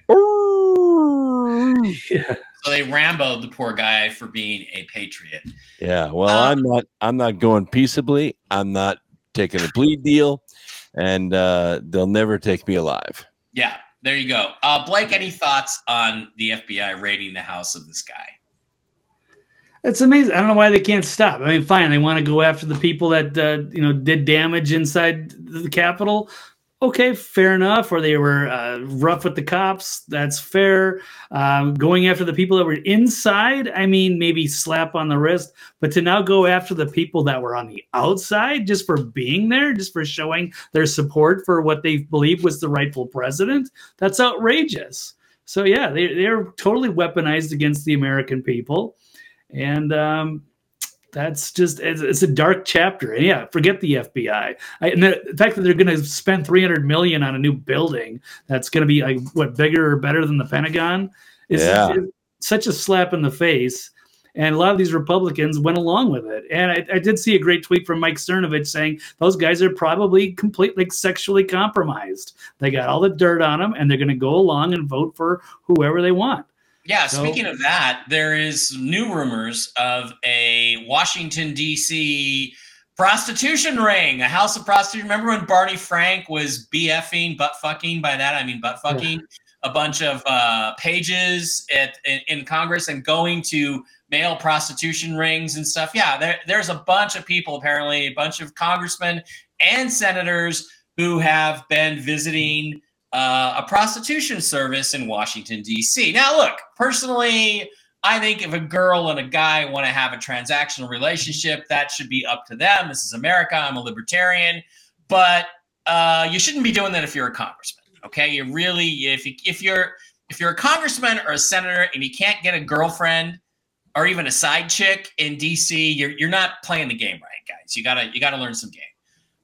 okay. yeah. So they ramboed the poor guy for being a patriot. Yeah. Well, um, I'm not. I'm not going peaceably. I'm not taking a plea deal, and uh, they'll never take me alive. Yeah. There you go. Uh, Blake, any thoughts on the FBI raiding the house of this guy? It's amazing. I don't know why they can't stop. I mean, fine, they want to go after the people that uh, you know did damage inside the Capitol. Okay, fair enough. Or they were uh, rough with the cops. That's fair. Um, going after the people that were inside. I mean, maybe slap on the wrist. But to now go after the people that were on the outside just for being there, just for showing their support for what they believe was the rightful president, that's outrageous. So yeah, they they're totally weaponized against the American people and um, that's just it's, it's, a dark chapter. And yeah, forget the FBI. I, and the, the, fact that they're going to spend 300 million on a new building that's going to be like what bigger or better than the Pentagon is yeah. such a slap in the face. And a lot of these Republicans went along with it. And I, I, did see a great tweet from Mike Cernovich saying those guys are probably completely sexually compromised. They got all the dirt on them, and they're going to go along and vote for whoever they want. Yeah, so, speaking of that, there is new rumors of a Washington D.C. prostitution ring, a house of prostitution. Remember when Barney Frank was BFing, butt fucking? By that I mean butt fucking. Yeah. A bunch of uh, pages at in, in, Congress and going to male prostitution rings and stuff. Yeah, there, there's a bunch of people apparently, a bunch of congressmen and senators who have been visiting uh, a prostitution service in Washington, D.C. Now, look, personally, I think if a girl and a guy want to have a transactional relationship, that should be up to them. This is America. I'm a libertarian, but uh, you shouldn't be doing that if you're a congressman. Okay, you really if you, if you're if you're a congressman or a senator and you can't get a girlfriend or even a side chick in D.C., you're you're not playing the game right, guys. You gotta you gotta learn some game.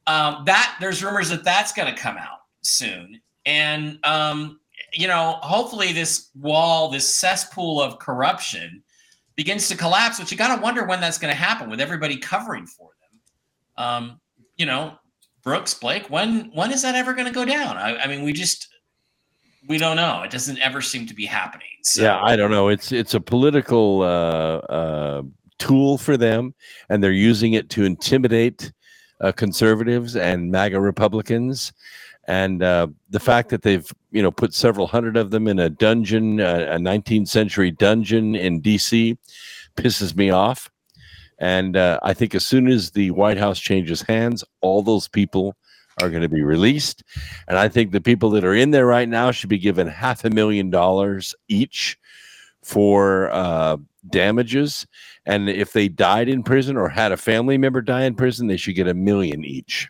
Um, that there's rumors that that's gonna come out soon, and, um, you know, hopefully this wall, this cesspool of corruption begins to collapse, which you got to wonder when that's going to happen with everybody covering for them. Um, you know, Brooks, Blake, when when is that ever going to go down? I, I, mean, we just we don't know. It doesn't ever seem to be happening. So. Yeah, I don't know. It's it's a political uh, uh, tool for them, and they're using it to intimidate uh, conservatives and MAGA Republicans and uh, the fact that they've you know put several hundred of them in a dungeon, a 19th century dungeon in D.C., pisses me off. And uh, I think as soon as the White House changes hands, all those people are going to be released. And I think the people that are in there right now should be given half a million dollars each for uh, damages. And if they died in prison or had a family member die in prison, they should get a million each.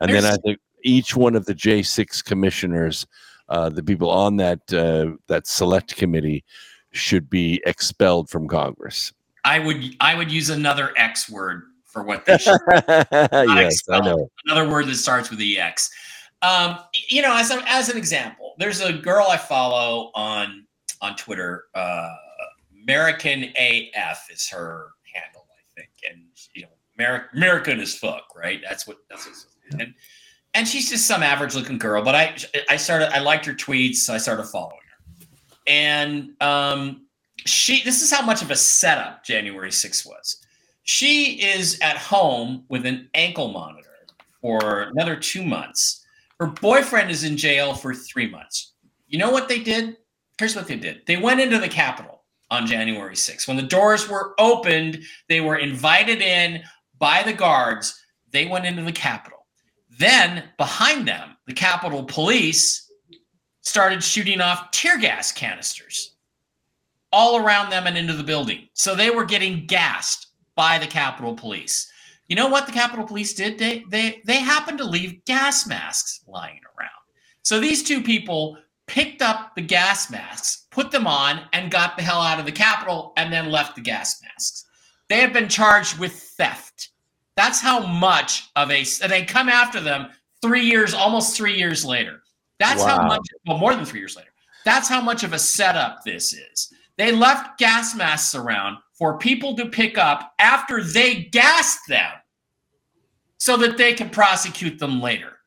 And There's- then I think each one of the J6 commissioners, uh, the people on that uh, that select committee, should be expelled from Congress. I would I would use another X word for what they should. yes, expelled. I know. Another word that starts with the X. Um, you know, as a, as an example, there's a girl I follow on on Twitter. Uh, American AF is her handle, I think, and you know, American as fuck, right? That's what that's what. And and she's just some average looking girl. But I I started I liked her tweets, so I started following her. And um, she this is how much of a setup January 6th was. She is at home with an ankle monitor for another two months. Her boyfriend is in jail for three months. You know what they did? Here's what they did. They went into the Capitol on January 6th. When the doors were opened, they were invited in by the guards. They went into the Capitol then behind them, the Capitol Police started shooting off tear gas canisters all around them and into the building. So they were getting gassed by the Capitol Police. You know what the Capitol Police did? They they they happened to leave gas masks lying around. So these two people picked up the gas masks, put them on, and got the hell out of the Capitol and then left the gas masks. They have been charged with theft. That's how much of a they come after them three years, almost three years later. That's wow. how much, well, more than three years later. That's how much of a setup this is. They left gas masks around for people to pick up after they gassed them so that they can prosecute them later.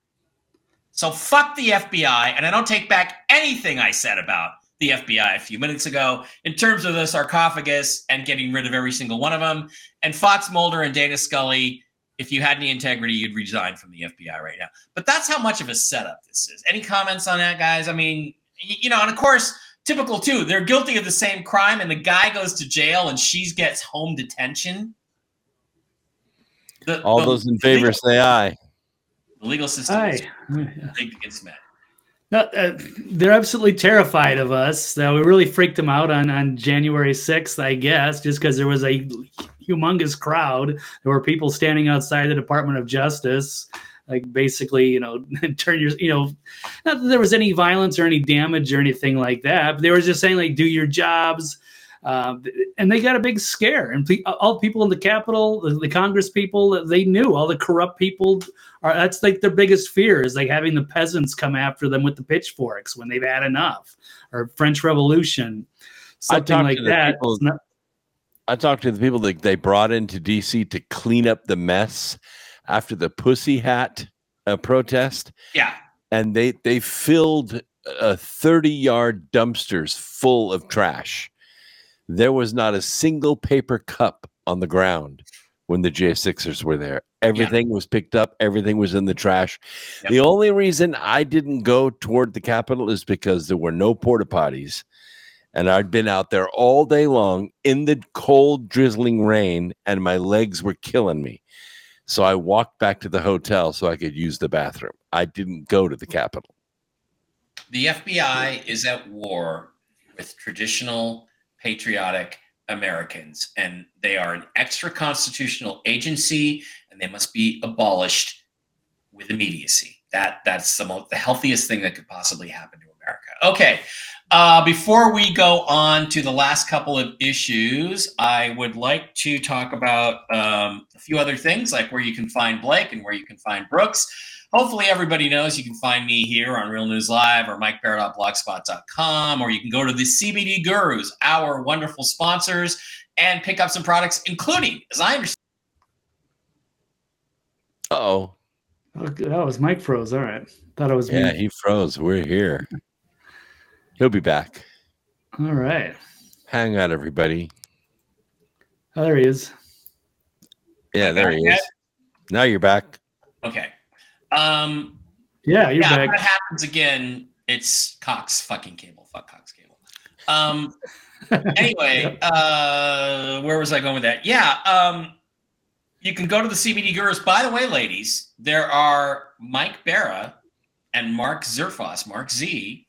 So fuck the FBI. And I don't take back anything I said about the FBI a few minutes ago in terms of the sarcophagus and getting rid of every single one of them. And Fox Mulder and Dana Scully, if you had any integrity, you'd resign from the FBI right now. But that's how much of a setup this is. Any comments on that, guys? I mean, you know, and of course, typical too. They're guilty of the same crime, and the guy goes to jail, and she gets home detention. The, All the- those in favor legal- say aye. The legal system Hi. is rigged against men. No, uh, they're absolutely terrified of us. That we really freaked them out on on January sixth, I guess, just because there was a humongous crowd. There were people standing outside the Department of Justice, like basically, you know, turn your, you know, not that there was any violence or any damage or anything like that. But they were just saying like, do your jobs. Uh, and they got a big scare, and pe- all people in the Capitol, the, the Congress people, they knew all the corrupt people are that's like their biggest fear is like having the peasants come after them with the pitchforks when they've had enough or french revolution something like that people- not- I talked to the people that they brought into DC to clean up the mess after the Pussy Hat uh, protest, Yeah. and they they filled uh, thirty yard dumpsters full of trash. There was not a single paper cup on the ground when the J6ers were there. Everything was picked up, everything was in the trash. Yep. The only reason I didn't go toward the Capitol is because there were no porta potties. And I'd been out there all day long in the cold, drizzling rain, and my legs were killing me. So I walked back to the hotel so I could use the bathroom. I didn't go to the Capitol. The FBI is at war with traditional patriotic Americans, and they are an extra constitutional agency, and they must be abolished with immediacy. That that's the most the healthiest thing that could possibly happen to America. Okay. Uh, before we go on to the last couple of issues, I would like to talk about um, a few other things, like where you can find Blake and where you can find Brooks. Hopefully, everybody knows you can find me here on Real News Live or MikeBara.blogspot.com, or you can go to the CBD Gurus, our wonderful sponsors, and pick up some products, including, as I understand. Oh, oh, that was mike froze all right thought it was yeah, me he froze. We're here. He'll be back. all right Hang out, everybody. oh, there he is Yeah, there he is. Now you're back. Okay. Um, yeah you're yeah, if that happens again, it's Cox fucking cable. Fuck Cox cable. Um, anyway, uh, where was I going with that? Yeah, um, you can go to the CBD Gurus. By the way, ladies, there are Mike Bara and Mark Zerfos, Mark Z,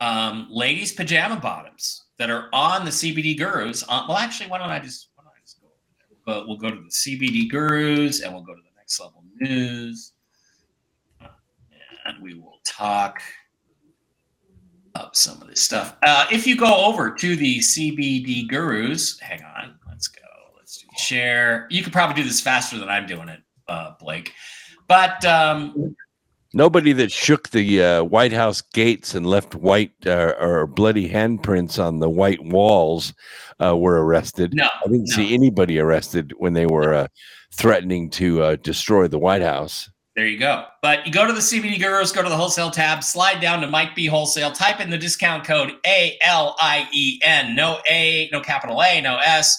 um, ladies pajama bottoms that are on the CBD Gurus. Uh, well, actually, why don't I just why don't I just go over there? But we'll go to the CBD Gurus and we'll go to the next level news, and we will talk up some of this stuff. Uh, if you go over to the CBD Gurus, hang on, let's go. Let's do share. You could probably do this faster than I'm doing it, uh, Blake. But um, Nobody that shook the uh, White House gates and left white uh, or bloody handprints on the white walls uh, were arrested. no, I didn't no. see anybody arrested when they were uh, threatening to uh, destroy the White House. There you go. But you go to the CBD Gurus, go to the wholesale tab, slide down to Mike B Wholesale, type in the discount code A L I E N, no A, no capital A, no S,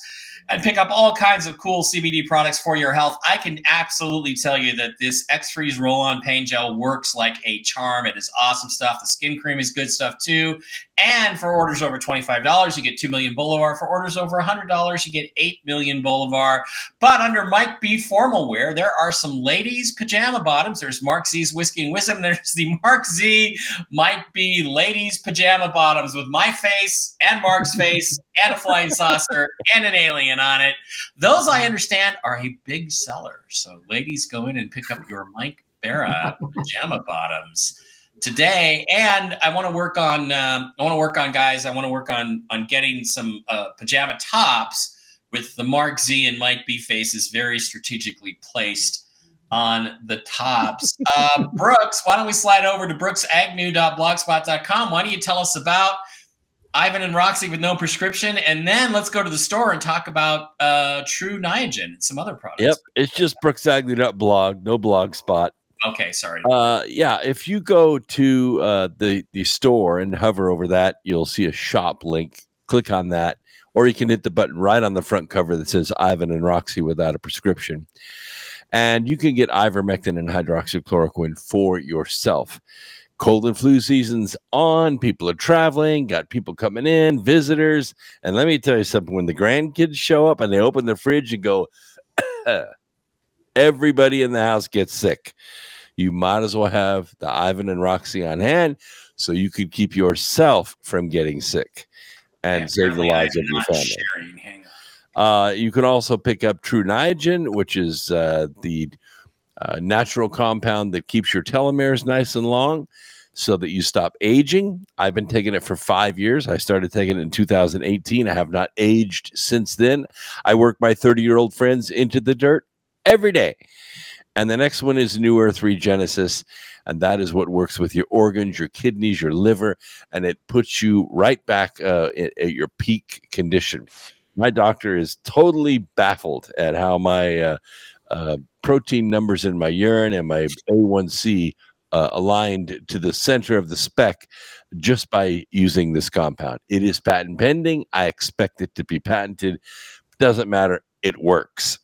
and pick up all kinds of cool CBD products for your health. I can absolutely tell you that this X Freeze Roll On Pain Gel works like a charm. It is awesome stuff. The skin cream is good stuff too. And for orders over $25, you get 2 million Bolivar. For orders over $100, you get 8 million Bolivar. But under Mike B formal wear, there are some ladies' pajama bottoms. There's Mark Z's Whiskey and Wisdom. There's the Mark Z Mike B ladies' pajama bottoms with my face and Mark's face and a flying saucer and an alien on it. Those I understand are a big seller. So ladies, go in and pick up your Mike Bara pajama bottoms today and i want to work on um, i want to work on guys i want to work on on getting some uh, pajama tops with the mark z and mike b faces very strategically placed on the tops uh, brooks why don't we slide over to brooksagnew.blogspot.com why don't you tell us about ivan and roxy with no prescription and then let's go to the store and talk about uh, tru niagen and some other products Yep, it's just brooksagnew.blog, no blog spot. okay sorry Uh, yeah, if you go to uh, the the store and hover over that, you'll see a shop link. Click on that, or you can hit the button right on the front cover that says Ivan and Roxy without a prescription. And you can get ivermectin and hydroxychloroquine for yourself. Cold and flu season's on. People are traveling, got people coming in, visitors. And let me tell you something when the grandkids show up and they open the fridge and go, everybody in the house gets sick. You might as well have the Ivan and Roxy on hand so you could keep yourself from getting sick and Yeah, save the lives of your family. Uh, you can also pick up Tru Niagen, which is uh, the uh, natural compound that keeps your telomeres nice and long so that you stop aging. I've been taking it for five years. I started taking it in 2018. I have not aged since then. I work my 30 year old friends into the dirt every day. And the next one is New Earth Regenesis. And that is what works with your organs, your kidneys, your liver, and it puts you right back uh, at, your peak condition my doctor is totally baffled at how my uh, uh, protein numbers in my urine and my A1C uh, aligned to the center of the spec just by using this compound. It is patent pending. I expect it to be patented. Doesn't matter. It works.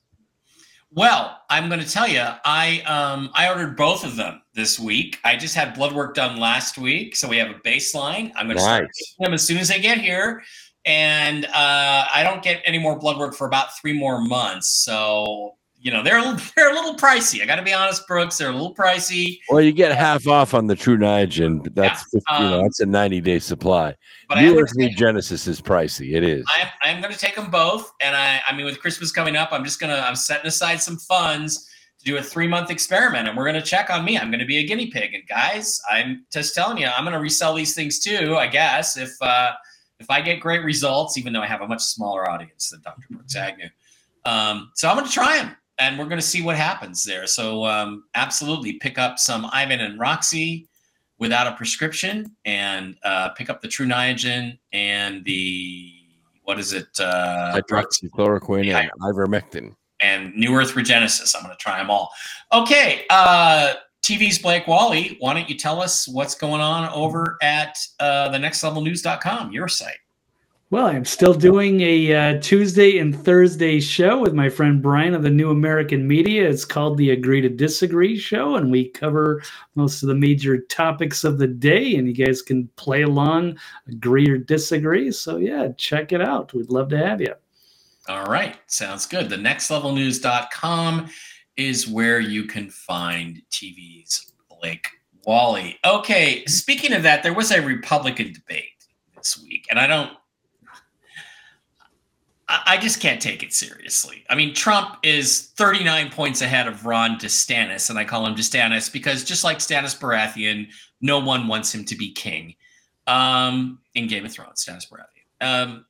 Well, I'm going to tell you, I um I ordered both of them this week. I just had blood work done last week, so we have a baseline. I'm going to start Nice. taking them as soon as I get here, and uh, I don't get any more blood work for about three more months. So you know they're a little, they're a little pricey. I got to be honest, Brooks. They're a little pricey, Well, you get half off on the Tru Niagen. but That's 50, you know um, that's a 90 day supply. but I am New gonna Earth take- Regenesis is pricey. It is. I'm, I'm going to take them both. And I, I mean, with Christmas coming up, I'm just going to, I'm setting aside some funds to do a three month experiment and we're going to check on me. I'm going to be a guinea pig. And guys, I'm just telling you, I'm going to resell these things too, I guess, if, uh, if I get great results, even though I have a much smaller audience than Dr. Brooks Agnew. Um, so I'm going to try them and we're going to see what happens there. So um, absolutely pick up some Ivan and Roxy without a prescription and uh, pick up the Tru Niagen and the what is it? Uh, Hydroxychloroquine and ivermectin. and New Earth Regenesis. I'm going to try them all. Okay, uh, TV's Blake Walley. Why don't you tell us what's going on over at uh, the nextlevelnews.com, your site? Well, I'm still doing a uh, Tuesday and Thursday show with my friend Brian of the New American Media. It's called the Agree to Disagree Show, and we cover most of the major topics of the day. And you guys can play along, agree or disagree. So, yeah, check it out. We'd love to have you. All right, sounds good. The nextlevelnews.com is where you can find TV's Blake Walley. Okay, speaking of that, there was a Republican debate this week, and I don't. I just can't take it seriously. I mean, Trump is 39 points ahead of Ron DeSantis, and I call him DeSantis because just like Stannis Baratheon, no one wants him to be king um, in Game of Thrones. Stannis Baratheon. Um,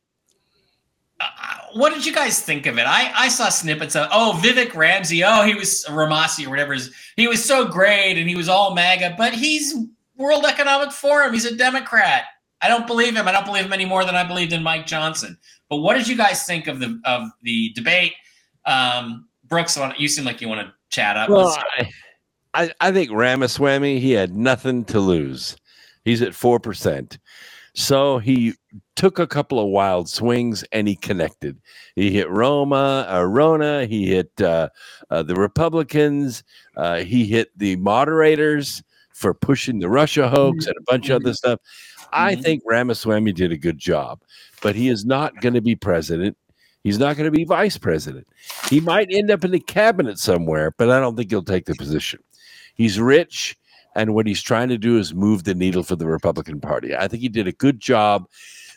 what did you guys think of it? I, I saw snippets of oh Vivek Ramsey, oh he was Ramasi or whatever. He was so great and he was all MAGA, but he's World Economic Forum. He's a Democrat. I don't believe him. I don't believe him any more than I believed in Mike Johnson. But what did you guys think of the of the debate? Um, Brooks, you seem like you want to chat up. Well, I, I, think Ramaswamy, he had nothing to lose. He's at 4%. So he took a couple of wild swings and he connected. He hit Roma, uh, Ronna, he hit uh, uh, the Republicans, uh, he hit the moderators for pushing the Russia hoax and a bunch of other stuff. I Mhm. think Ramaswamy did a good job, but he is not going to be president. He's not going to be vice president. He might end up in the cabinet somewhere, but I don't think he'll take the position. He's rich, and what he's trying to do is move the needle for the Republican Party. I think he did a good job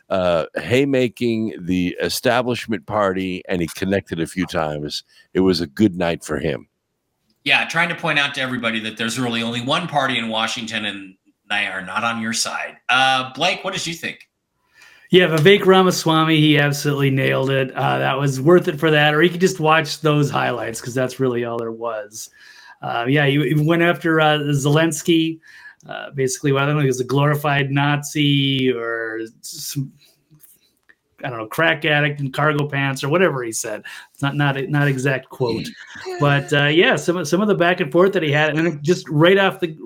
uh, haymaking the establishment party, and he connected a few times. It was a good night for him. yeah, trying to point out to everybody that there's really only one party in Washington and they are not on your side. Uh, Blake, what did you think? Yeah, Vivek Ramaswamy, he absolutely nailed it. Uh, that was worth it for that. Or you could just watch those highlights because that's really all there was. Uh, yeah, he, he went after uh, Zelensky. Uh, basically, well, I don't know, he was a glorified Nazi or some, I don't know, crack addict in cargo pants or whatever he said. It's not not not exact quote, but uh, yeah, some of some of the back and forth that he had, and just right off the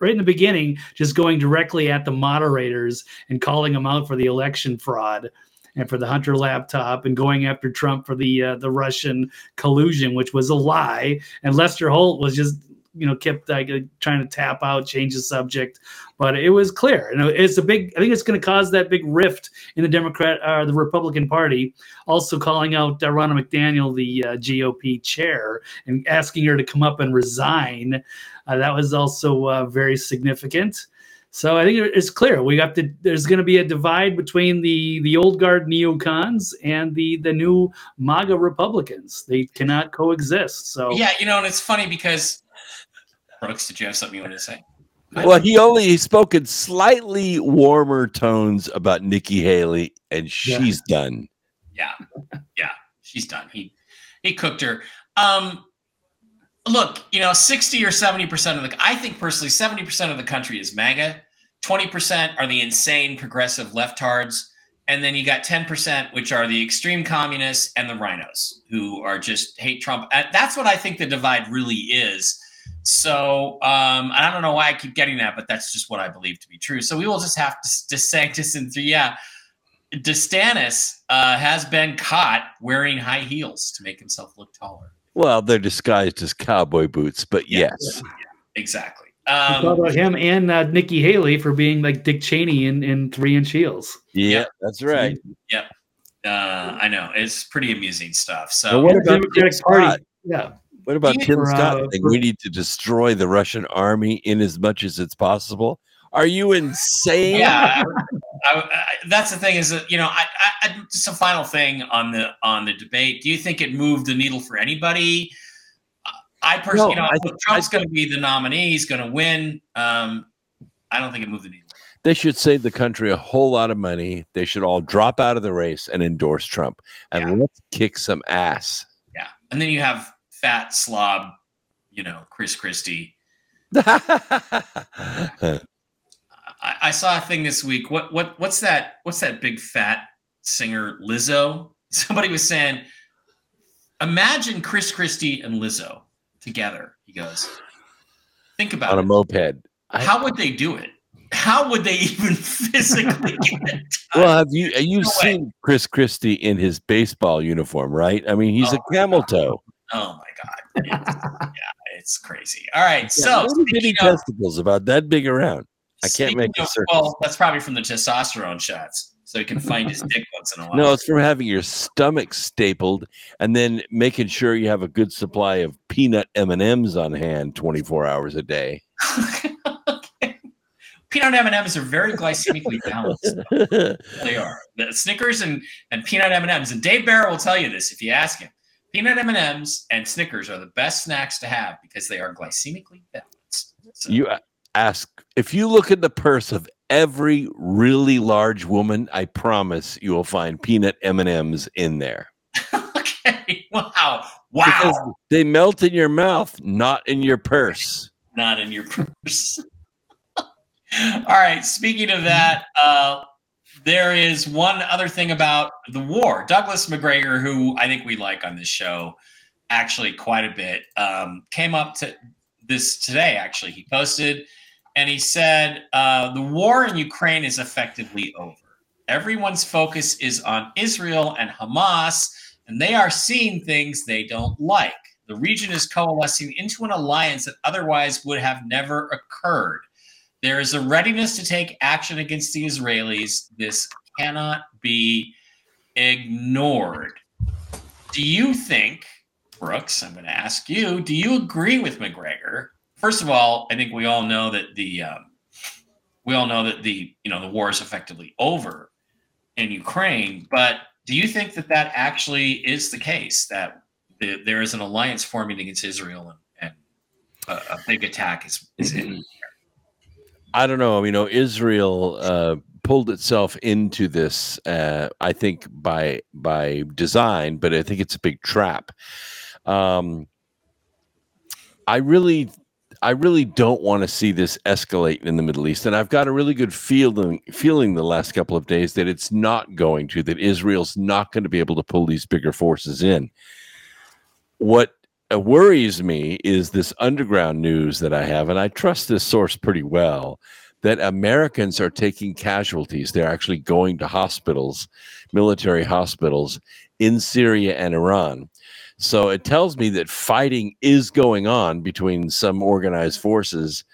right in the beginning, just going directly at the moderators and calling them out for the election fraud. and for the Hunter laptop and going after Trump for the uh, the Russian collusion, which was a lie. And Lester Holt was just you know kept like uh, trying to tap out, change the subject, but it was clear. And it's a big. I think it's going to cause that big rift in the Democrat or uh, the Republican Party. Also calling out uh, Ronna McDaniel, the uh, GOP chair, and asking her to come up and resign. Uh, that was also uh, very significant. So I think it's clear we got the there's going to be a divide between the the old guard neocons and the the new MAGA Republicans. They cannot coexist. So yeah, you know, and it's funny because Brooks, did you have something you wanted to say? Well, he only spoke in slightly warmer tones about Nikki Haley, and she's yeah. done. Yeah, yeah, she's done. He he cooked her. Um, look, you know, 60 or 70% of the, I think personally, 70% of the country is MAGA. 20% are the insane progressive leftards. And then you got 10%, which are the extreme communists and the RINOs who are just hate Trump. That's what I think the divide really is. So um, I don't know why I keep getting that, but that's just what I believe to be true. So we will just have to DeSantis and yeah, DeSantis uh, has been caught wearing high heels to make himself look taller. Well, they're disguised as cowboy boots, but yeah, yes, yeah, exactly. Um, about him and uh, Nikki Haley for being like Dick Cheney in, in three inch heels. Yeah, yep. that's right. Yep. Uh, I know it's pretty amusing stuff. So, what about Democratic Party? Yeah. What about Tim Scott? Uh, we need to destroy the Russian army in as much as it's possible. Are you insane? Yeah, I, I, that's the thing. Is that you know, I, just a final thing on the on the debate. Do you think it moved the needle for anybody? I personally, no, you know, Trump's going to be the nominee. He's going to win. Um, I don't think it moved the needle. They should save the country a whole lot of money. They should all drop out of the race and endorse Trump, and yeah. let's kick some ass. Yeah, and then you have fat slob, you know, Chris Christie. I, I saw a thing this week. What what what's that? What's that big fat singer Lizzo? Somebody was saying, imagine Chris Christie and Lizzo together. He goes, think about on it. a moped. How would they do it? How would they even physically get it? Well, have you have you no seen way. Chris Christie in his baseball uniform? Right. I mean, he's oh, a camel toe. Oh my god! It's, yeah, it's crazy. All right, yeah, so bitty testicles about that big around. I can't make of, a Well, that's probably from the testosterone shots, so he can find his dick once in a while. No, it's from having your stomach stapled and then making sure you have a good supply of peanut M and M's on hand twenty four hours a day. okay. Peanut M and M's are very glycemically balanced. they are. The Snickers and and peanut M and M's, and Dave Barrett will tell you this if you ask him. Peanut M and M's and Snickers are the best snacks to have because they are glycemically balanced. So. You uh, ask if you look at the purse of every really large woman, I promise you will find peanut M and M's in there. okay. Wow. Wow. Because they melt in your mouth, not in your purse. Not in your purse. All right. Speaking of that, uh, there is one other thing about the war. Douglas Macgregor, who I think we like on this show, actually quite a bit, um, came up to this today. Actually, he posted and he said uh, the war in Ukraine is effectively over. Everyone's focus is on Israel and Hamas, and they are seeing things they don't like. The region is coalescing into an alliance that otherwise would have never occurred. There is a readiness to take action against the Israelis. This cannot be ignored. Do you think, Brooks, I'm going to ask you, do you agree with Macgregor first of all, I think we all know that the um, we all know that the you know the war is effectively over in Ukraine. But do you think that that actually is the case that the, there is an alliance forming against Israel and, and a, a, big attack is, is in? I don't know. You know, Israel uh, pulled itself into this. Uh, I think by by design, but I think it's a big trap. Um, I really I really don't want to see this escalate in the Middle East, and I've got a really good feeling feeling the last couple of days that it's not going to. That Israel's not going to be able to pull these bigger forces in. What uh, worries me is this underground news that I have, and I trust this source pretty well. that Americans are taking casualties. They're actually going to hospitals, military hospitals in Syria and Iran. So it tells me that fighting is going on between some organized forces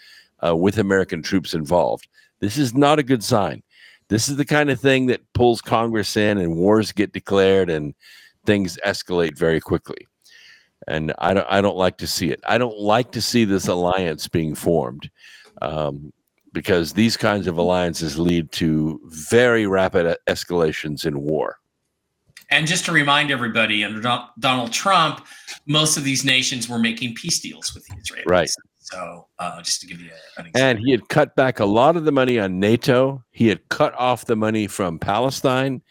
uh, with American troops involved. This is not a good sign. This is the kind of thing that pulls Congress in and wars get declared and things escalate very quickly. And I don't, I don't like to see it. I don't like to see this alliance being formed um, because these kinds of alliances lead to very rapid escalations in war. And just to remind everybody, under Donald Trump, most of these nations were making peace deals with the Israelis. Right. So, uh, just to give you an example. And he had cut back a lot of the money on NATO. He had cut off the money from Palestine,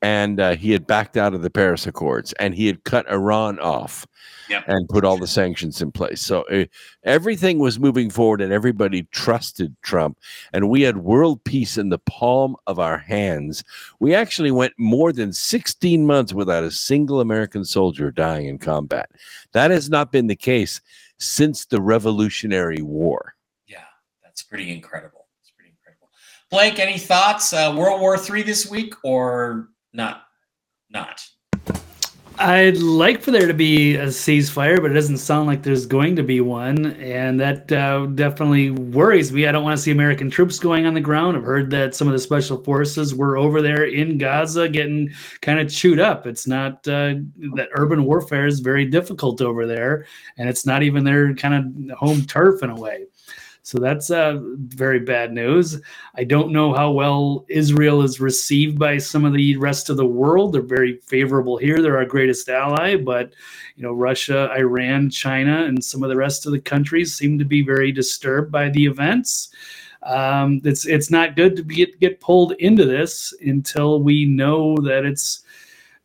and uh, he had backed out of the Paris Accords, and he had cut Iran off yep. and put all the sanctions in place. So uh, everything was moving forward, and everybody trusted Trump. And we had world peace in the palm of our hands. We actually went more than 16 months without a single American soldier dying in combat. That has not been the case since the Revolutionary War. Yeah, that's pretty incredible. It's pretty incredible. Blake, any thoughts? Uh, World War III this week or not? Not. I'd like for there to be a ceasefire, but it doesn't sound like there's going to be one, and that uh, definitely worries me. I don't want to see American troops going on the ground. I've heard that some of the special forces were over there in Gaza getting kind of chewed up. It's not uh, that urban warfare is very difficult over there, and it's not even their kind of home turf in a way. So that's uh, very bad news. I don't know how well Israel is received by some of the rest of the world. They're very favorable here. They're our greatest ally, but you know, Russia, Iran, China, and some of the rest of the countries seem to be very disturbed by the events. Um, it's it's not good to get get pulled into this until we know that it's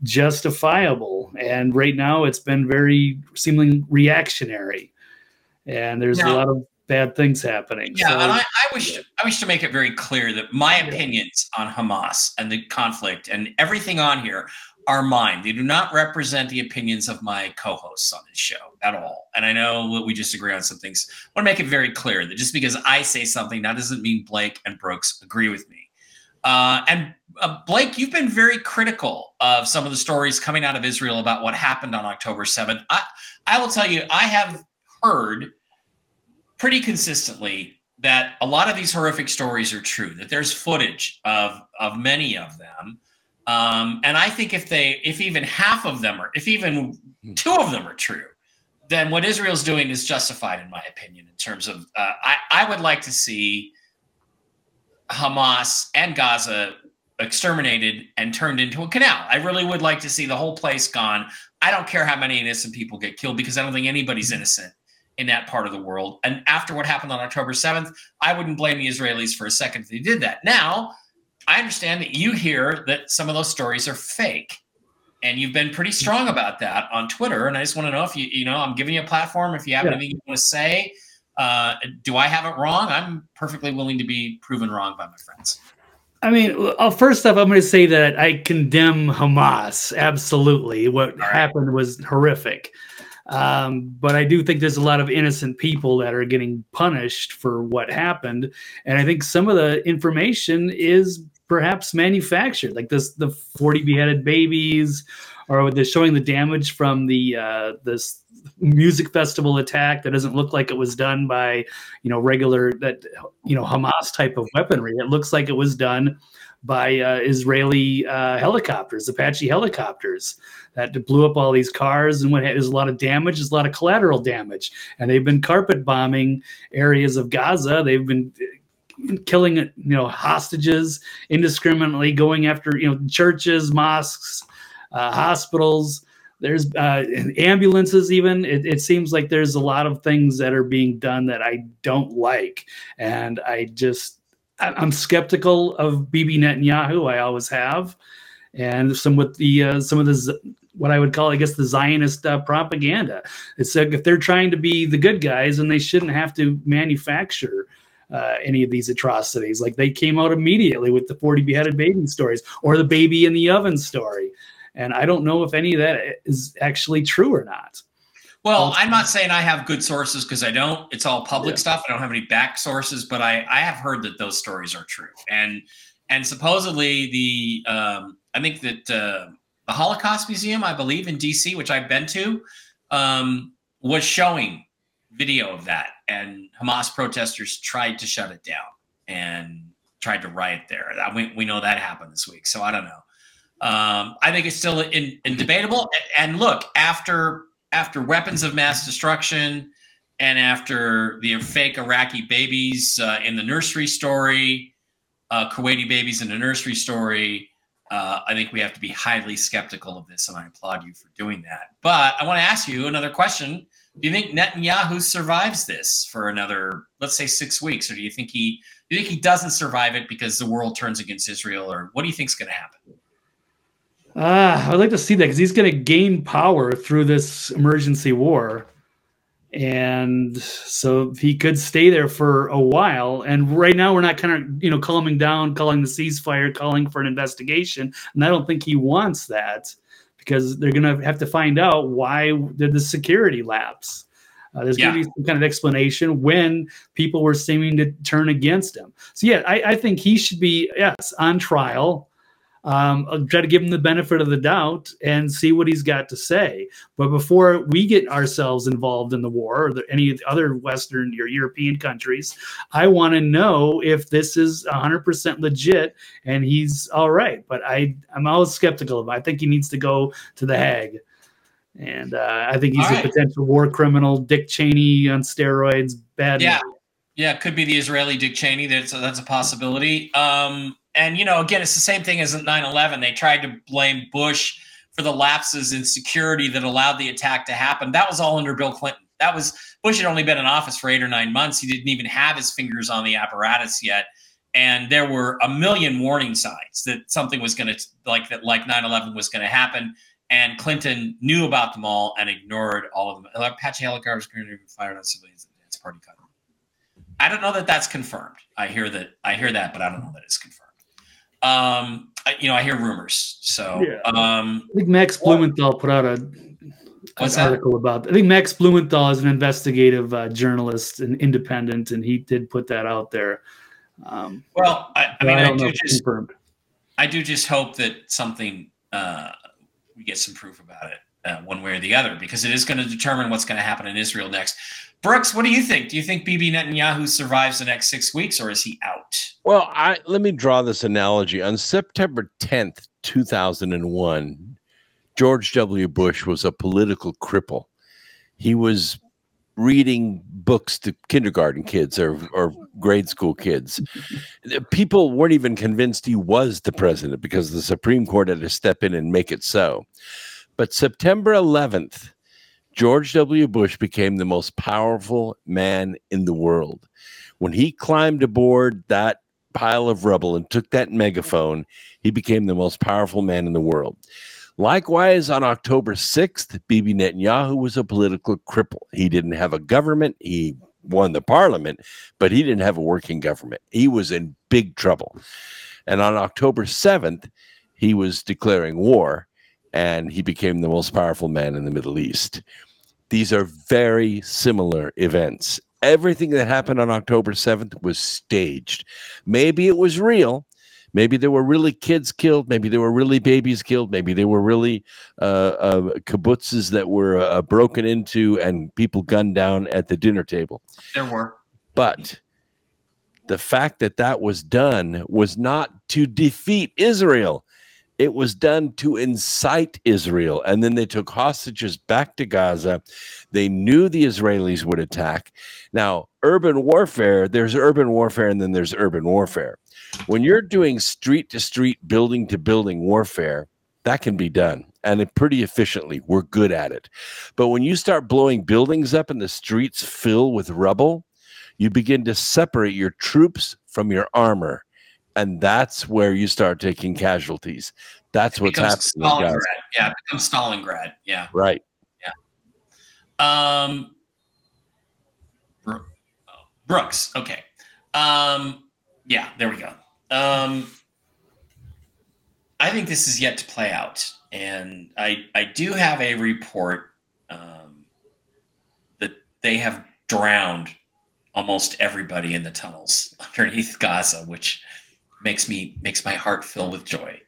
justifiable. And right now, it's been very seemingly reactionary and there's a lot of bad things happening. Yeah, so, and I, I, wish I wish to make it very clear that my opinions on Hamas and the conflict and everything on here are mine. They do not represent the opinions of my co-hosts on this show at all. And I know that we just agree on some things. I want to make it very clear that just because I say something, that doesn't mean Blake and Brooks agree with me. Uh, and uh, Blake, you've been very critical of some of the stories coming out of Israel about what happened on October 7th. I, I will tell you, I have heard pretty consistently that a lot of these horrific stories are true, that there's footage of, of many of them. Um, and I think if they, if even half of them are, if even hmm. two of them are true, then what Israel's doing is justified, in my opinion, in terms of, uh, I, I would like to see Hamas and Gaza exterminated and turned into a canal. I really would like to see the whole place gone. I don't care how many innocent people get killed because I don't think anybody's hmm. innocent in that part of the world. And after what happened on October 7th, I wouldn't blame the Israelis for a second if they did that. Now, I understand that you hear that some of those stories are fake. And you've been pretty strong about that on Twitter. And I just want to know if you, you know, I'm giving you a platform. If you have yeah. anything you want to say, uh, do I have it wrong? I'm perfectly willing to be proven wrong by my friends. I mean, first off, I'm going to say that I condemn Hamas. Absolutely. What right. happened was horrific. Um, but I do think there's a lot of innocent people that are getting punished for what happened. And I think some of the information is perhaps manufactured, like this the 40 beheaded babies, or the showing the damage from the uh, this music festival attack that doesn't look like it was done by you know regular that you know Hamas type of weaponry. It looks like it was done by uh, Israeli uh, helicopters, Apache helicopters that blew up all these cars and what there's a lot of damage, there's a lot of collateral damage, and they've been carpet bombing areas of Gaza. They've been uh, killing you know hostages indiscriminately, going after you know churches, mosques, uh, hospitals. There's uh, ambulances, even. It, it seems like there's a lot of things that are being done that I don't like, and I just I'm skeptical of Bibi Netanyahu. I always have, and some with the uh, some of the what I would call, I guess, the Zionist uh, propaganda. It's like if they're trying to be the good guys, and they shouldn't have to manufacture uh, any of these atrocities. Like they came out immediately with the 40 beheaded baby stories or the baby in the oven story. And I don't know if any of that is actually true or not. Well, I'm not saying I have good sources because I don't. It's all public Yeah. stuff. I don't have any back sources, but I I have heard that those stories are true. And and supposedly the um, I think that uh, the Holocaust Museum, I believe in D.C., which I've been to, um, was showing video of that, and Hamas protesters tried to shut it down and tried to riot there. That we, we know that happened this week, so I don't know. Um, I think it's still in, in debatable. And, and look, after after weapons of mass destruction and after the fake Iraqi babies uh, in the nursery story, uh, Kuwaiti babies in the nursery story, uh, I think we have to be highly skeptical of this, and I applaud you for doing that. But I want to ask you another question. Do you think Netanyahu survives this for another, let's say, six weeks, or do you think he do you think he doesn't survive it because the world turns against Israel, or what do you think is going to happen? Ah, I'd like to see that because he's going to gain power through this emergency war, and so he could stay there for a while. And right now, we're not kind of you know calming down, calling the ceasefire, calling for an investigation, and I don't think he wants that because they're going to have to find out why did the security lapse. Uh, there's going to be some kind of explanation when people were seeming to turn against him. So yeah, I, I think he should be yes on trial. Um, I'll try to give him the benefit of the doubt and see what he's got to say. But before we get ourselves involved in the war or the, any of the other Western or European countries, I want to know if this is 100% legit and he's all right. But I, I'm always skeptical of him. I think he needs to go to the Hague. And uh, I think he's a potential war criminal, Dick Cheney on steroids, bad. Yeah. man. Yeah, it could be the Israeli Dick Cheney. That's that's a possibility. Um, and you know, again, it's the same thing as at 9/11. They tried to blame Bush for the lapses in security that allowed the attack to happen. That was all under Bill Clinton. That was Bush had only been in office for eight or nine months. He didn't even have his fingers on the apparatus yet. And there were a million warning signs that something was going to like that, like 9/11 was going to happen. And Clinton knew about them all and ignored all of them. Apache helicopters going to be fired on civilians. It's party cut. I don't know that that's confirmed. I hear that. I hear that, but I don't know that it's confirmed. Um, I, you know, I hear rumors. So, Yeah. um, I think Max Well- Blumenthal put out a an What's that? article about. I think Max Blumenthal is an investigative uh, journalist and independent, and he did put that out there. Um, well, I, I mean, I, don't know do if just, confirmed. I do just hope that something uh, we get some proof about it, uh, one way or the other, because it is going to determine what's going to happen in Israel next. Brooks, what do you think? Do you think Bibi Netanyahu survives the next six weeks, or is he out? Well, I let me draw this analogy. On September 10th, 2001, George W. Bush was a political cripple. He was reading books to kindergarten kids or, or grade school kids. People weren't even convinced he was the president because the Supreme Court had to step in and make it so. But September 11th, George W. Bush became the most powerful man in the world. When he climbed aboard that pile of rubble and took that megaphone, he became the most powerful man in the world. Likewise, on October 6th, Bibi Netanyahu was a political cripple. He didn't have a government. He won the parliament, but he didn't have a working government. He was in big trouble. And on October 7th, he was declaring war and he became the most powerful man in the Middle East. These are very similar events. Everything that happened on October 7th was staged. Maybe it was real. Maybe there were really kids killed. Maybe there were really babies killed. Maybe there were really uh, uh, kibbutzes that were uh, broken into and people gunned down at the dinner table. There were. But the fact that that was done was not to defeat Israel. It was done to incite Israel. And then they took hostages back to Gaza. They knew the Israelis would attack. Now, urban warfare, there's urban warfare and then there's urban warfare. When you're doing street to street, building to building warfare, that can be done and pretty efficiently. We're good at it. But when you start blowing buildings up and the streets fill with rubble, you begin to separate your troops from your armor. And that's where you start taking casualties. That's It what's happening. Stalingrad. Yeah, it becomes Stalingrad. Yeah. Right. Yeah. Um, oh, Brooks. Okay. Um, yeah, there we go. Um, I think this is yet to play out, and I I do have a report um, that they have drowned almost everybody in the tunnels underneath Gaza, which makes me makes my heart fill with joy.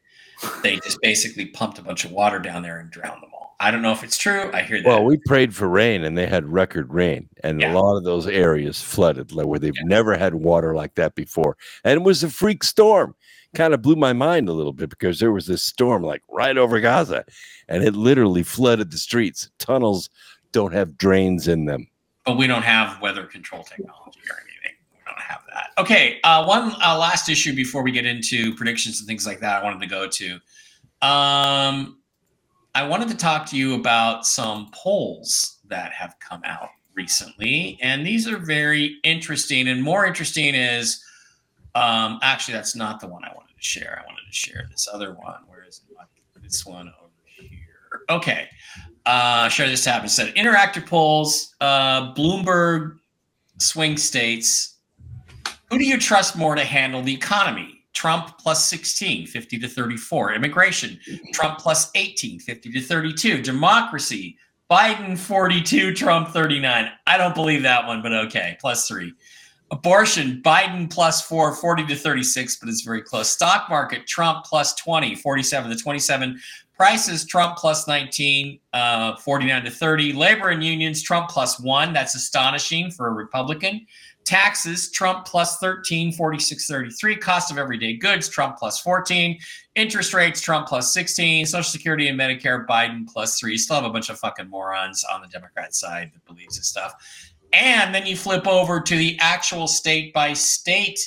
They just basically pumped a bunch of water down there and drowned them all. I don't know if it's true. I hear that. Well, we prayed for rain and they had record rain, and Yeah. a lot of those areas flooded like, where they've never had water like that before. And it was a freak storm. Kind of blew my mind a little bit because there was this storm like right over Gaza and it literally flooded the streets. Tunnels don't have drains in them. but we don't have weather control technology or anything. We don't have that. Okay, uh, one uh, last issue before we get into predictions and things like that. I wanted to go to. Um, I wanted to talk to you about some polls that have come out recently, and these are very interesting. And more interesting is, um, actually, that's not the one I wanted to share. I wanted to share this other one. Where is it? This one over here. Okay uh, share this tab instead. Interactive polls, uh, Bloomberg swing states. Who do you trust more to handle the economy? Trump plus 16, 50 to 34. Immigration, Trump plus 18, 50 to 32. Democracy, Biden 42, Trump 39. I don't believe that one, but okay, plus three. Abortion, Biden plus four, 40 to 36, but it's very close. Stock market, Trump plus 20, 47 to 27. Prices, Trump plus 19, uh, 49 to 30. Labor and unions, Trump plus one. That's astonishing for a Republican. Taxes, Trump plus 13, 46 33. Cost of everyday goods, Trump plus 14. Interest rates, Trump plus 16. Social Security and Medicare, Biden plus three. you Still have a bunch of fucking morons on the Democrat side that believes this stuff. And then you flip over to the actual state by state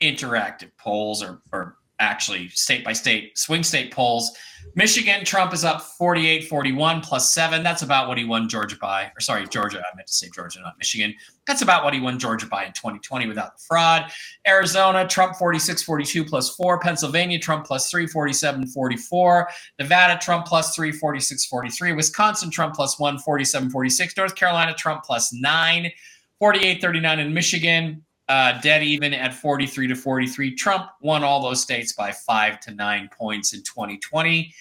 interactive polls, or, or actually state by state swing state polls. Michigan, Trump is up 48 41 plus seven. That's about what he won Georgia by. Or sorry, Georgia. I meant to say Georgia, not Michigan. That's about what he won Georgia by in 2020 without the fraud. Arizona, Trump 46 42 plus four. Pennsylvania, Trump plus three, 47 44. Nevada, Trump plus three, 46 43. Wisconsin, Trump plus one, 47 46. North Carolina, Trump plus nine, 48 39. In Michigan, uh, dead even at 43 to 43. Trump won all those states by five to nine points in 2020,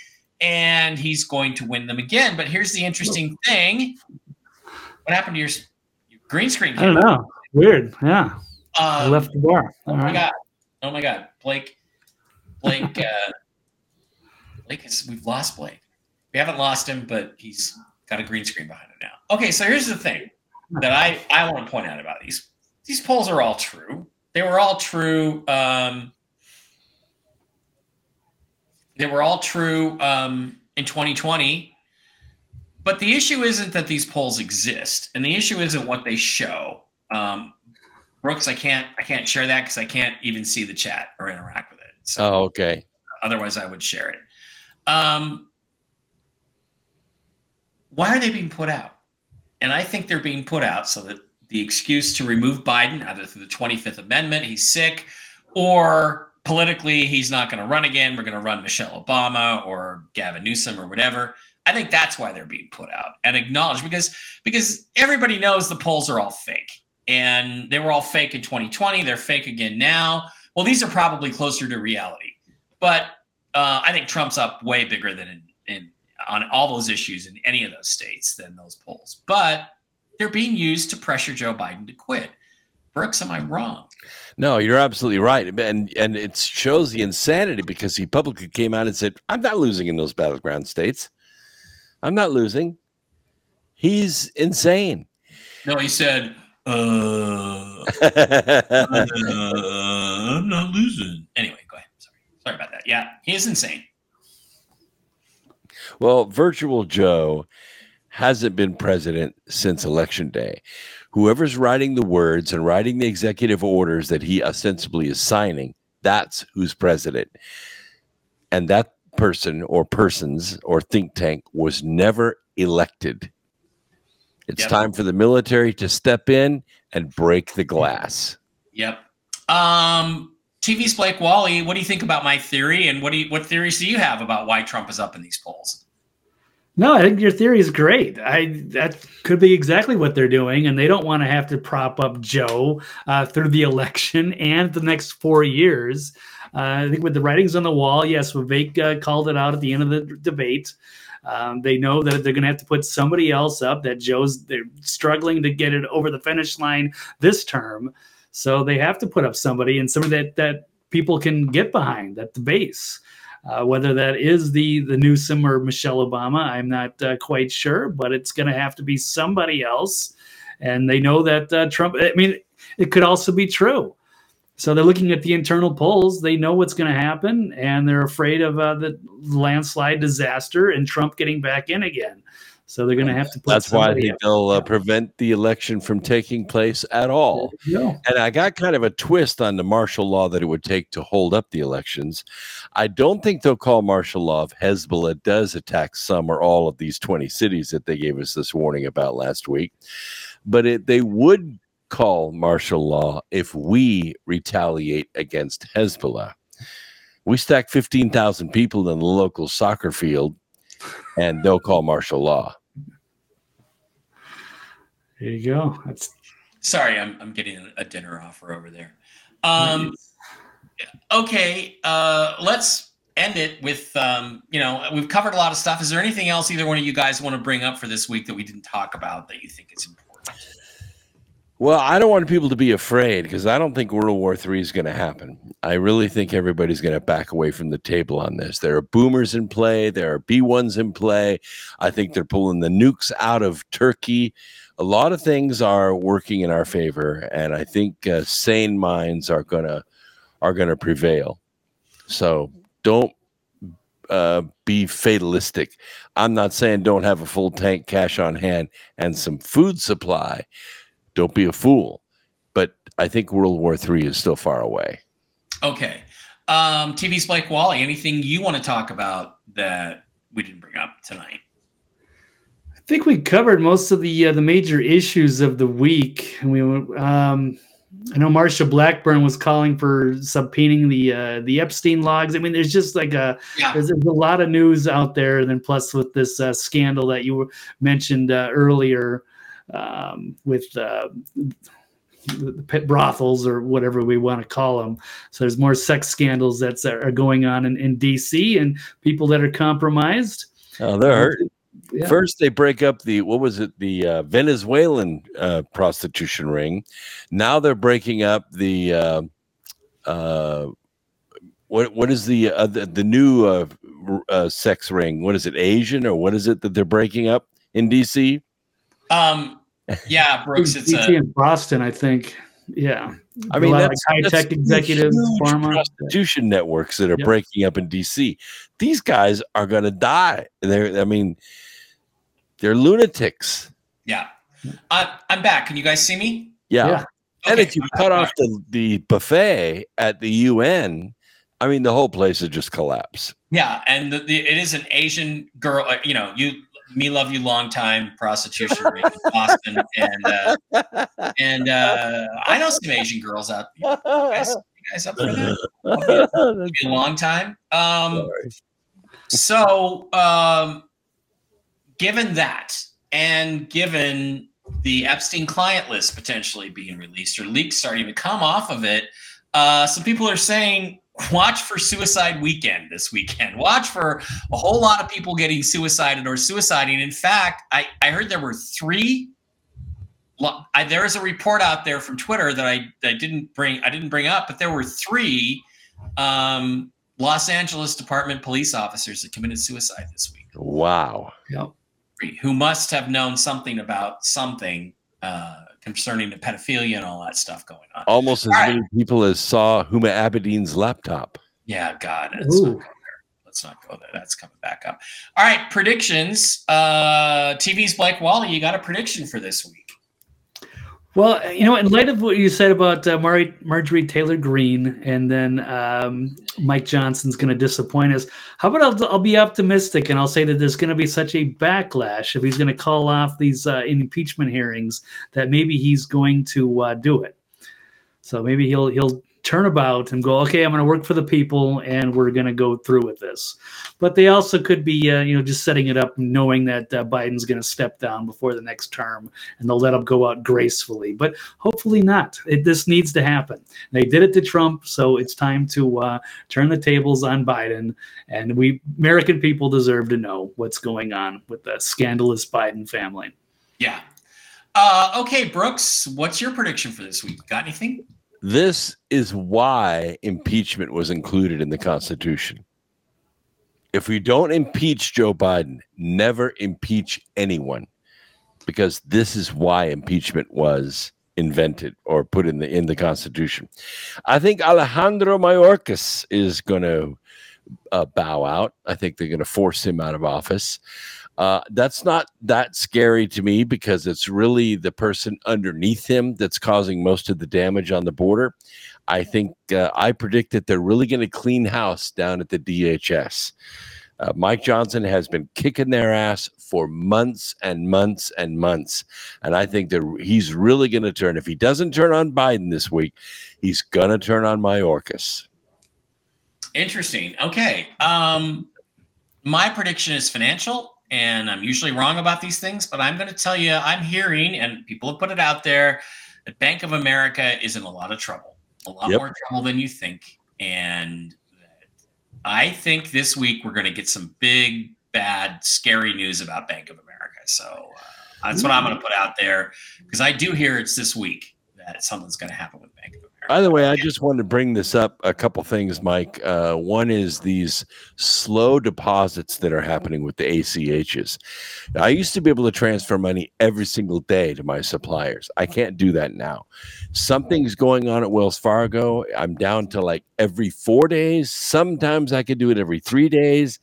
and he's going to win them again. But here's the interesting thing what happened to your, your green screen? I don't know. Weird. Yeah. I Um, left the bar. Oh All my god! Oh my god! Blake, Blake, uh, Blake is. We've lost Blake. We haven't lost him, but he's got a green screen behind him now. Okay, so here's the thing that I I want to point out about these. These polls are all true. They were all true. Um, they were all true um, in 2020. But the issue isn't that these polls exist, and the issue isn't what they show. Um, Brooks, I can't I can't share that because I can't even see the chat or interact with it. So Oh, okay. otherwise I would share it. Um, why are they being put out? And I think they're being put out so that the excuse to remove Biden, either through the 25th Amendment, he's sick, or politically he's not going to run again. We're going to run Michelle Obama or Gavin Newsom or whatever. I think that's why they're being put out and acknowledged because because everybody knows the polls are all fake and they were all fake in 2020. They're fake again now. Well, these are probably closer to reality, but uh, I think Trump's up way bigger than in, in on all those issues in any of those states than those polls. But they're being used to pressure Joe Biden to quit. Brooks, am I wrong? No, you're absolutely right, and and it shows the insanity because he publicly came out and said, "I'm not losing in those battleground states. I'm not losing." He's insane. No, he said, uh, uh, I'm not losing. Anyway, go ahead. Sorry. Sorry about that. Yeah, he is insane. well, Virtual Joe hasn't been president since election day. Whoever's writing the words and writing the executive orders that he ostensibly is signing, that's who's president. And that person or persons or think tank was never elected. It's Yep. time for the military to step in and break the glass. Yep. Um, TV's Blake Walley. What do you think about my theory? And what do you, what theories do you have about why Trump is up in these polls? No, I think your theory is great. I that could be exactly what they're doing, and they don't want to have to prop up Joe uh, through the election and the next four years. Uh, I think with the writings on the wall, yes, Vivek uh, called it out at the end of the debate. Um, they know that they're going to have to put somebody else up. That Joe's they're struggling to get it over the finish line this term, so they have to put up somebody and somebody that that people can get behind at the base. Uh, whether that is the the Newsom or Michelle Obama, I'm not uh, quite sure, but it's going to have to be somebody else. And they know that uh, Trump. I mean, it could also be true. So they're looking at the internal polls. They know what's going to happen, and they're afraid of uh, the landslide disaster and Trump getting back in again. So they're going to have to. That's why they, else. they'll uh, prevent the election from taking place at all. Yeah. And I got kind of a twist on the martial law that it would take to hold up the elections. I don't think they'll call martial law if Hezbollah does attack some or all of these 20 cities that they gave us this warning about last week. But it, they would call martial law if we retaliate against Hezbollah. We stack 15,000 people in the local soccer field and they'll call martial law. There you go. That's Sorry, I'm I'm getting a dinner offer over there. Um, okay, uh, let's end it with um, you know we've covered a lot of stuff. Is there anything else either one of you guys want to bring up for this week that we didn't talk about that you think is important? Well, I don't want people to be afraid because I don't think World War III is going to happen. I really think everybody's going to back away from the table on this. There are boomers in play, there are B 1s in play. I think they're pulling the nukes out of Turkey. A lot of things are working in our favor, and I think uh, sane minds are gonna are gonna prevail. So don't uh, be fatalistic. I'm not saying don't have a full tank cash on hand and some food supply. Don't be a fool. But I think World War III is still far away. Okay, um, TV's Blake Walley. Anything you want to talk about that we didn't bring up tonight? I think we covered most of the uh, the major issues of the week. We, um, I know Marsha Blackburn was calling for subpoenaing the uh, the Epstein logs. I mean, there's just like a Yeah, there's, there's a lot of news out there. And then plus with this uh, scandal that you mentioned uh, earlier um, with uh, the pet brothels or whatever we want to call them. So there's more sex scandals that are going on in, in DC and people that are compromised. Oh, they're hurt. Yeah. First, they break up the what was it, the uh, Venezuelan uh, prostitution ring. Now they're breaking up the uh, uh, what what is the uh, the, the new uh, uh, sex ring? What is it, Asian or what is it that they're breaking up in DC? um, yeah, Brooks. It's DC a in Boston, I think. Yeah. I mean, lot of high tech executives, huge pharma. prostitution networks that are Yep. breaking up in DC. These guys are going to die. They're, I mean, they're lunatics. yeah. I, I'm back. Can you guys see me? Yeah. Yeah. And Okay. if you cut off the, the buffet at the UN, I mean, the whole place would just collapse. Yeah, and the, the, it is an Asian girl. Uh, you know, you me love you long time prostitution in Boston, and uh, and uh, I know some Asian girls out. You guys, you guys up for that? Be a long time. Um, so, um, given that, and given the Epstein client list potentially being released or leaks starting to come off of it, uh, some people are saying watch for suicide weekend this weekend. Watch for a whole lot of people getting suicided or suiciding. In fact, I, I heard there were three. I, there is a report out there from Twitter that I, that I didn't bring I didn't bring up, but there were three um, Los Angeles Department police officers that committed suicide this week, Wow. Yep. Three, who must have known something about something uh, concerning the pedophilia and all that stuff going on. Almost as All right. many people as saw Huma Abedin's laptop. Yeah, God, that's not Ooh. go there. let's not go there. That's coming back up. All right, predictions. Uh, TV's Blake Walley. You got a prediction for this week? Well, you know, in light of what you said about uh, Mar- Marjorie Taylor Greene, and then um, Mike Johnson's going to disappoint us. How about I'll, I'll be optimistic and I'll say that there's going to be such a backlash if he's going to call off these uh, impeachment hearings that maybe he's going to uh, do it. So maybe he'll he'll turn about and go, okay, I'm going to work for the people, and we're going to go through with this. But they also could be, uh, you know, just setting it up, knowing that uh, Biden's going to step down before the next term, and they'll let him go out gracefully. But hopefully not. It, this needs to happen. They did it to Trump, so it's time to uh, turn the tables on Biden. And we American people deserve to know what's going on with the scandalous Biden family. Yeah. Uh, okay, Brooks, what's your prediction for this week? Got anything? This is why impeachment was included in the Constitution. If we don't impeach Joe Biden, never impeach anyone, because this is why impeachment was invented or put in the in the Constitution. I think Alejandro Mayorkas is going to uh, bow out. I think they're going to force him out of office. Uh, that's not that scary to me because it's really the person underneath him that's causing most of the damage on the border. I think uh, I predict that they're really going to clean house down at the DHS. Uh, Mike Johnson has been kicking their ass for months and months and months, and I think that he's really going to turn. If he doesn't turn on Biden this week, he's going to turn on Mayorkas. Interesting. Okay. Um, my prediction is financial and I'm usually wrong about these things, but I'm going to tell you, I'm hearing, and people have put it out there, that Bank of America is in a lot of trouble, a lot yep. more trouble than you think. And I think this week we're going to get some big, bad, scary news about Bank of America. So uh, that's what I'm going to put out there because I do hear it's this week that something's going to happen with Bank of America. By the way, I just wanted to bring this up a couple things, Mike. Uh, one is these slow deposits that are happening with the ACHs. I used to be able to transfer money every single day to my suppliers. I can't do that now. Something's going on at Wells Fargo. I'm down to like every four days. Sometimes I could do it every three days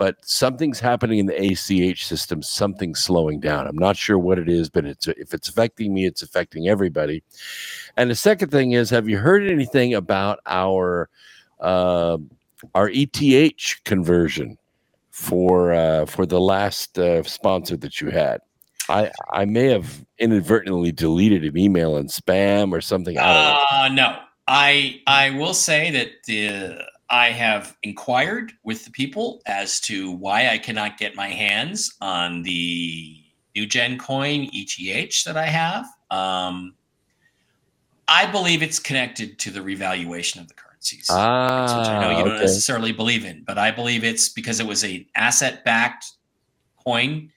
but something's happening in the ACH system. Something's slowing down. I'm not sure what it is, but it's if it's affecting me, it's affecting everybody. And the second thing is, have you heard anything about our uh, our ETH conversion for uh, for the last uh, sponsor that you had? I I may have inadvertently deleted an email in spam or something. Uh, no, I I will say that the I have inquired with the people as to why I cannot get my hands on the new gen coin ETH that I have. Um, I believe it's connected to the revaluation of the currencies, ah, which I know you don't necessarily believe in, but I believe it's because it was an asset backed coin.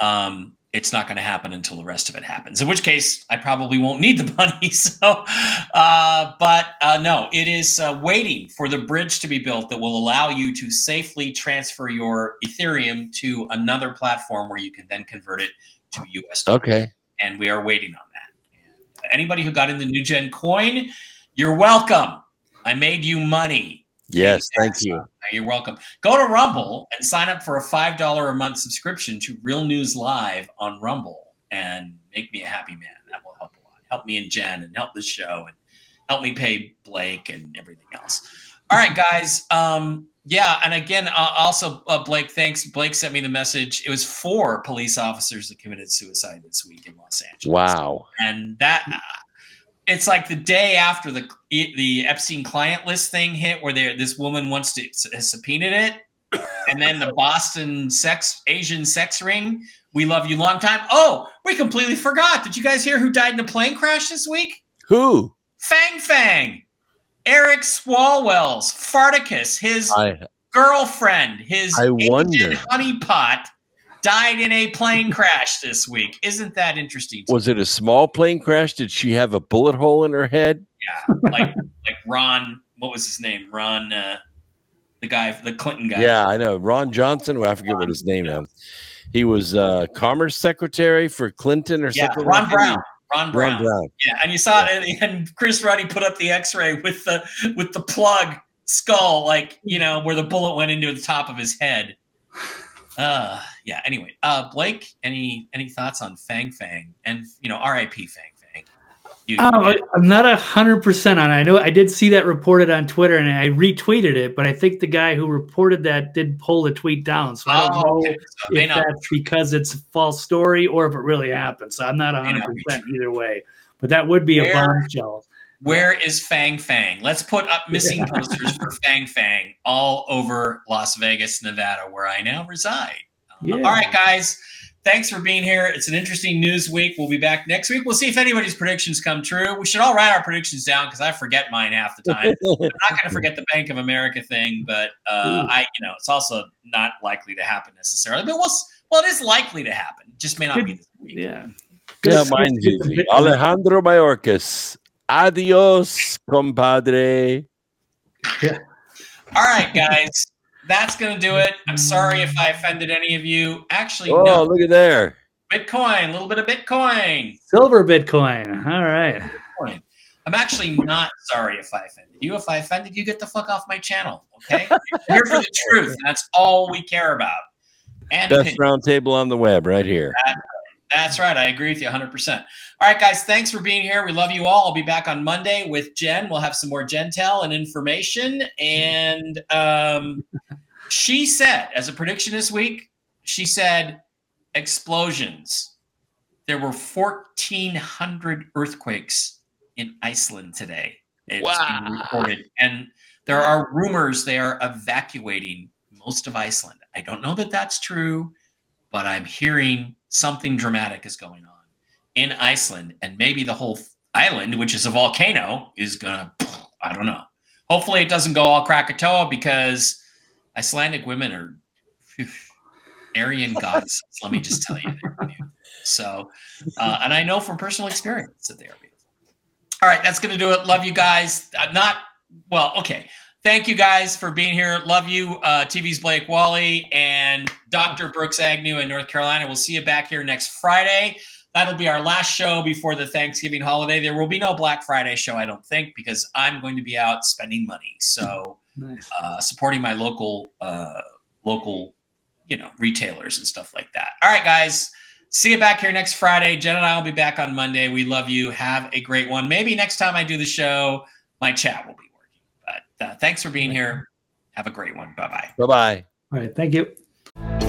Um, it's not going to happen until the rest of it happens. In which case, I probably won't need the money. So, uh, but uh, no, it is uh, waiting for the bridge to be built that will allow you to safely transfer your Ethereum to another platform where you can then convert it to US. Dollars. Okay. And we are waiting on that. Anybody who got in the new gen coin, you're welcome. I made you money. Yes, thank you. You're welcome. Go to Rumble and sign up for a $5 a month subscription to Real News Live on Rumble and make me a happy man. That will help a lot. Help me and Jen and help the show and help me pay Blake and everything else. All right, guys. Um, yeah, and again, uh, also uh, Blake, thanks. Blake sent me the message. It was four police officers that committed suicide this week in Los Angeles. Wow. And that it's like the day after the the Epstein client list thing hit, where there this woman wants to has subpoenaed it, and then the Boston sex Asian sex ring. We love you long time. Oh, we completely forgot. Did you guys hear who died in a plane crash this week? Who? Fang Fang, Eric Swalwell's Farticus, his I, girlfriend, his I wonder honeypot died in a plane crash this week. Isn't that interesting? Was it a small plane crash? Did she have a bullet hole in her head? Yeah, like like Ron. What was his name? Ron, uh, the guy, the Clinton guy. Yeah, I know. Ron Johnson. Well, I forget Ron, what his name is. He was uh, Commerce Secretary for Clinton or yeah, something. Ron Brown. Ron Brown. Ron Brown. Yeah, and you saw it, and Chris Ruddy put up the X-ray with the with the plug skull, like you know where the bullet went into the top of his head. Uh, yeah. Anyway, uh, Blake, any any thoughts on Fang Fang and you know R.I.P. Fang? You, oh, I'm not a hundred percent on. It. I know I did see that reported on Twitter and I retweeted it, but I think the guy who reported that did pull the tweet down. So I don't oh, know okay. so if that's because it's a false story or if it really happened. So I'm not a hundred percent either way. But that would be a bombshell. Where is Fang Fang? Let's put up missing posters for Fang Fang all over Las Vegas, Nevada, where I now reside. Yeah. All right, guys. Thanks for being here. It's an interesting news week. We'll be back next week. We'll see if anybody's predictions come true. We should all write our predictions down because I forget mine half the time. I'm not going to forget the Bank of America thing, but uh, I, you know, it's also not likely to happen necessarily. But we'll, well, it is likely to happen. It just may not be this week. Yeah. yeah, Good- mine's good- good- easy. Alejandro Mayorkas. Adios, compadre. Yeah. All right, guys, that's going to do it. I'm sorry if I offended any of you. Actually, Oh, no. look at there. Bitcoin, a little bit of Bitcoin. Silver Bitcoin. All right. Bitcoin. I'm actually not sorry if I offended you. If I offended you, get the fuck off my channel. Okay, here for the truth. That's all we care about. And Best opinion. round table on the web right here. That's right. I agree with you 100%. All right, guys, thanks for being here. We love you all. I'll be back on Monday with Jen. We'll have some more Gentel and information. And um, she said, as a prediction this week, she said explosions. There were 1,400 earthquakes in Iceland today. It's Wow. being reported. And there are rumors they are evacuating most of Iceland. I don't know that that's true but I'm hearing something dramatic is going on in Iceland, and maybe the whole island, which is a volcano, is gonna. I don't know. Hopefully, it doesn't go all Krakatoa because Icelandic women are Aryan goddesses. let me just tell you. So, uh, and I know from personal experience that they are beautiful. All right, that's gonna do it. Love you guys. Uh, not well. Okay. Thank you guys for being here. Love you, uh, TV's Blake Walley and Dr. Brooks Agnew in North Carolina. We'll see you back here next Friday. That'll be our last show before the Thanksgiving holiday. There will be no Black Friday show, I don't think, because I'm going to be out spending money. So, Nice. uh, supporting my local, uh, local, you know, retailers and stuff like that. All right, guys. See you back here next Friday. Jen and I will be back on Monday. We love you. Have a great one. Maybe next time I do the show, my chat will be uh, thanks for being here. Have a great one. Bye bye. Bye bye. All right. Thank you.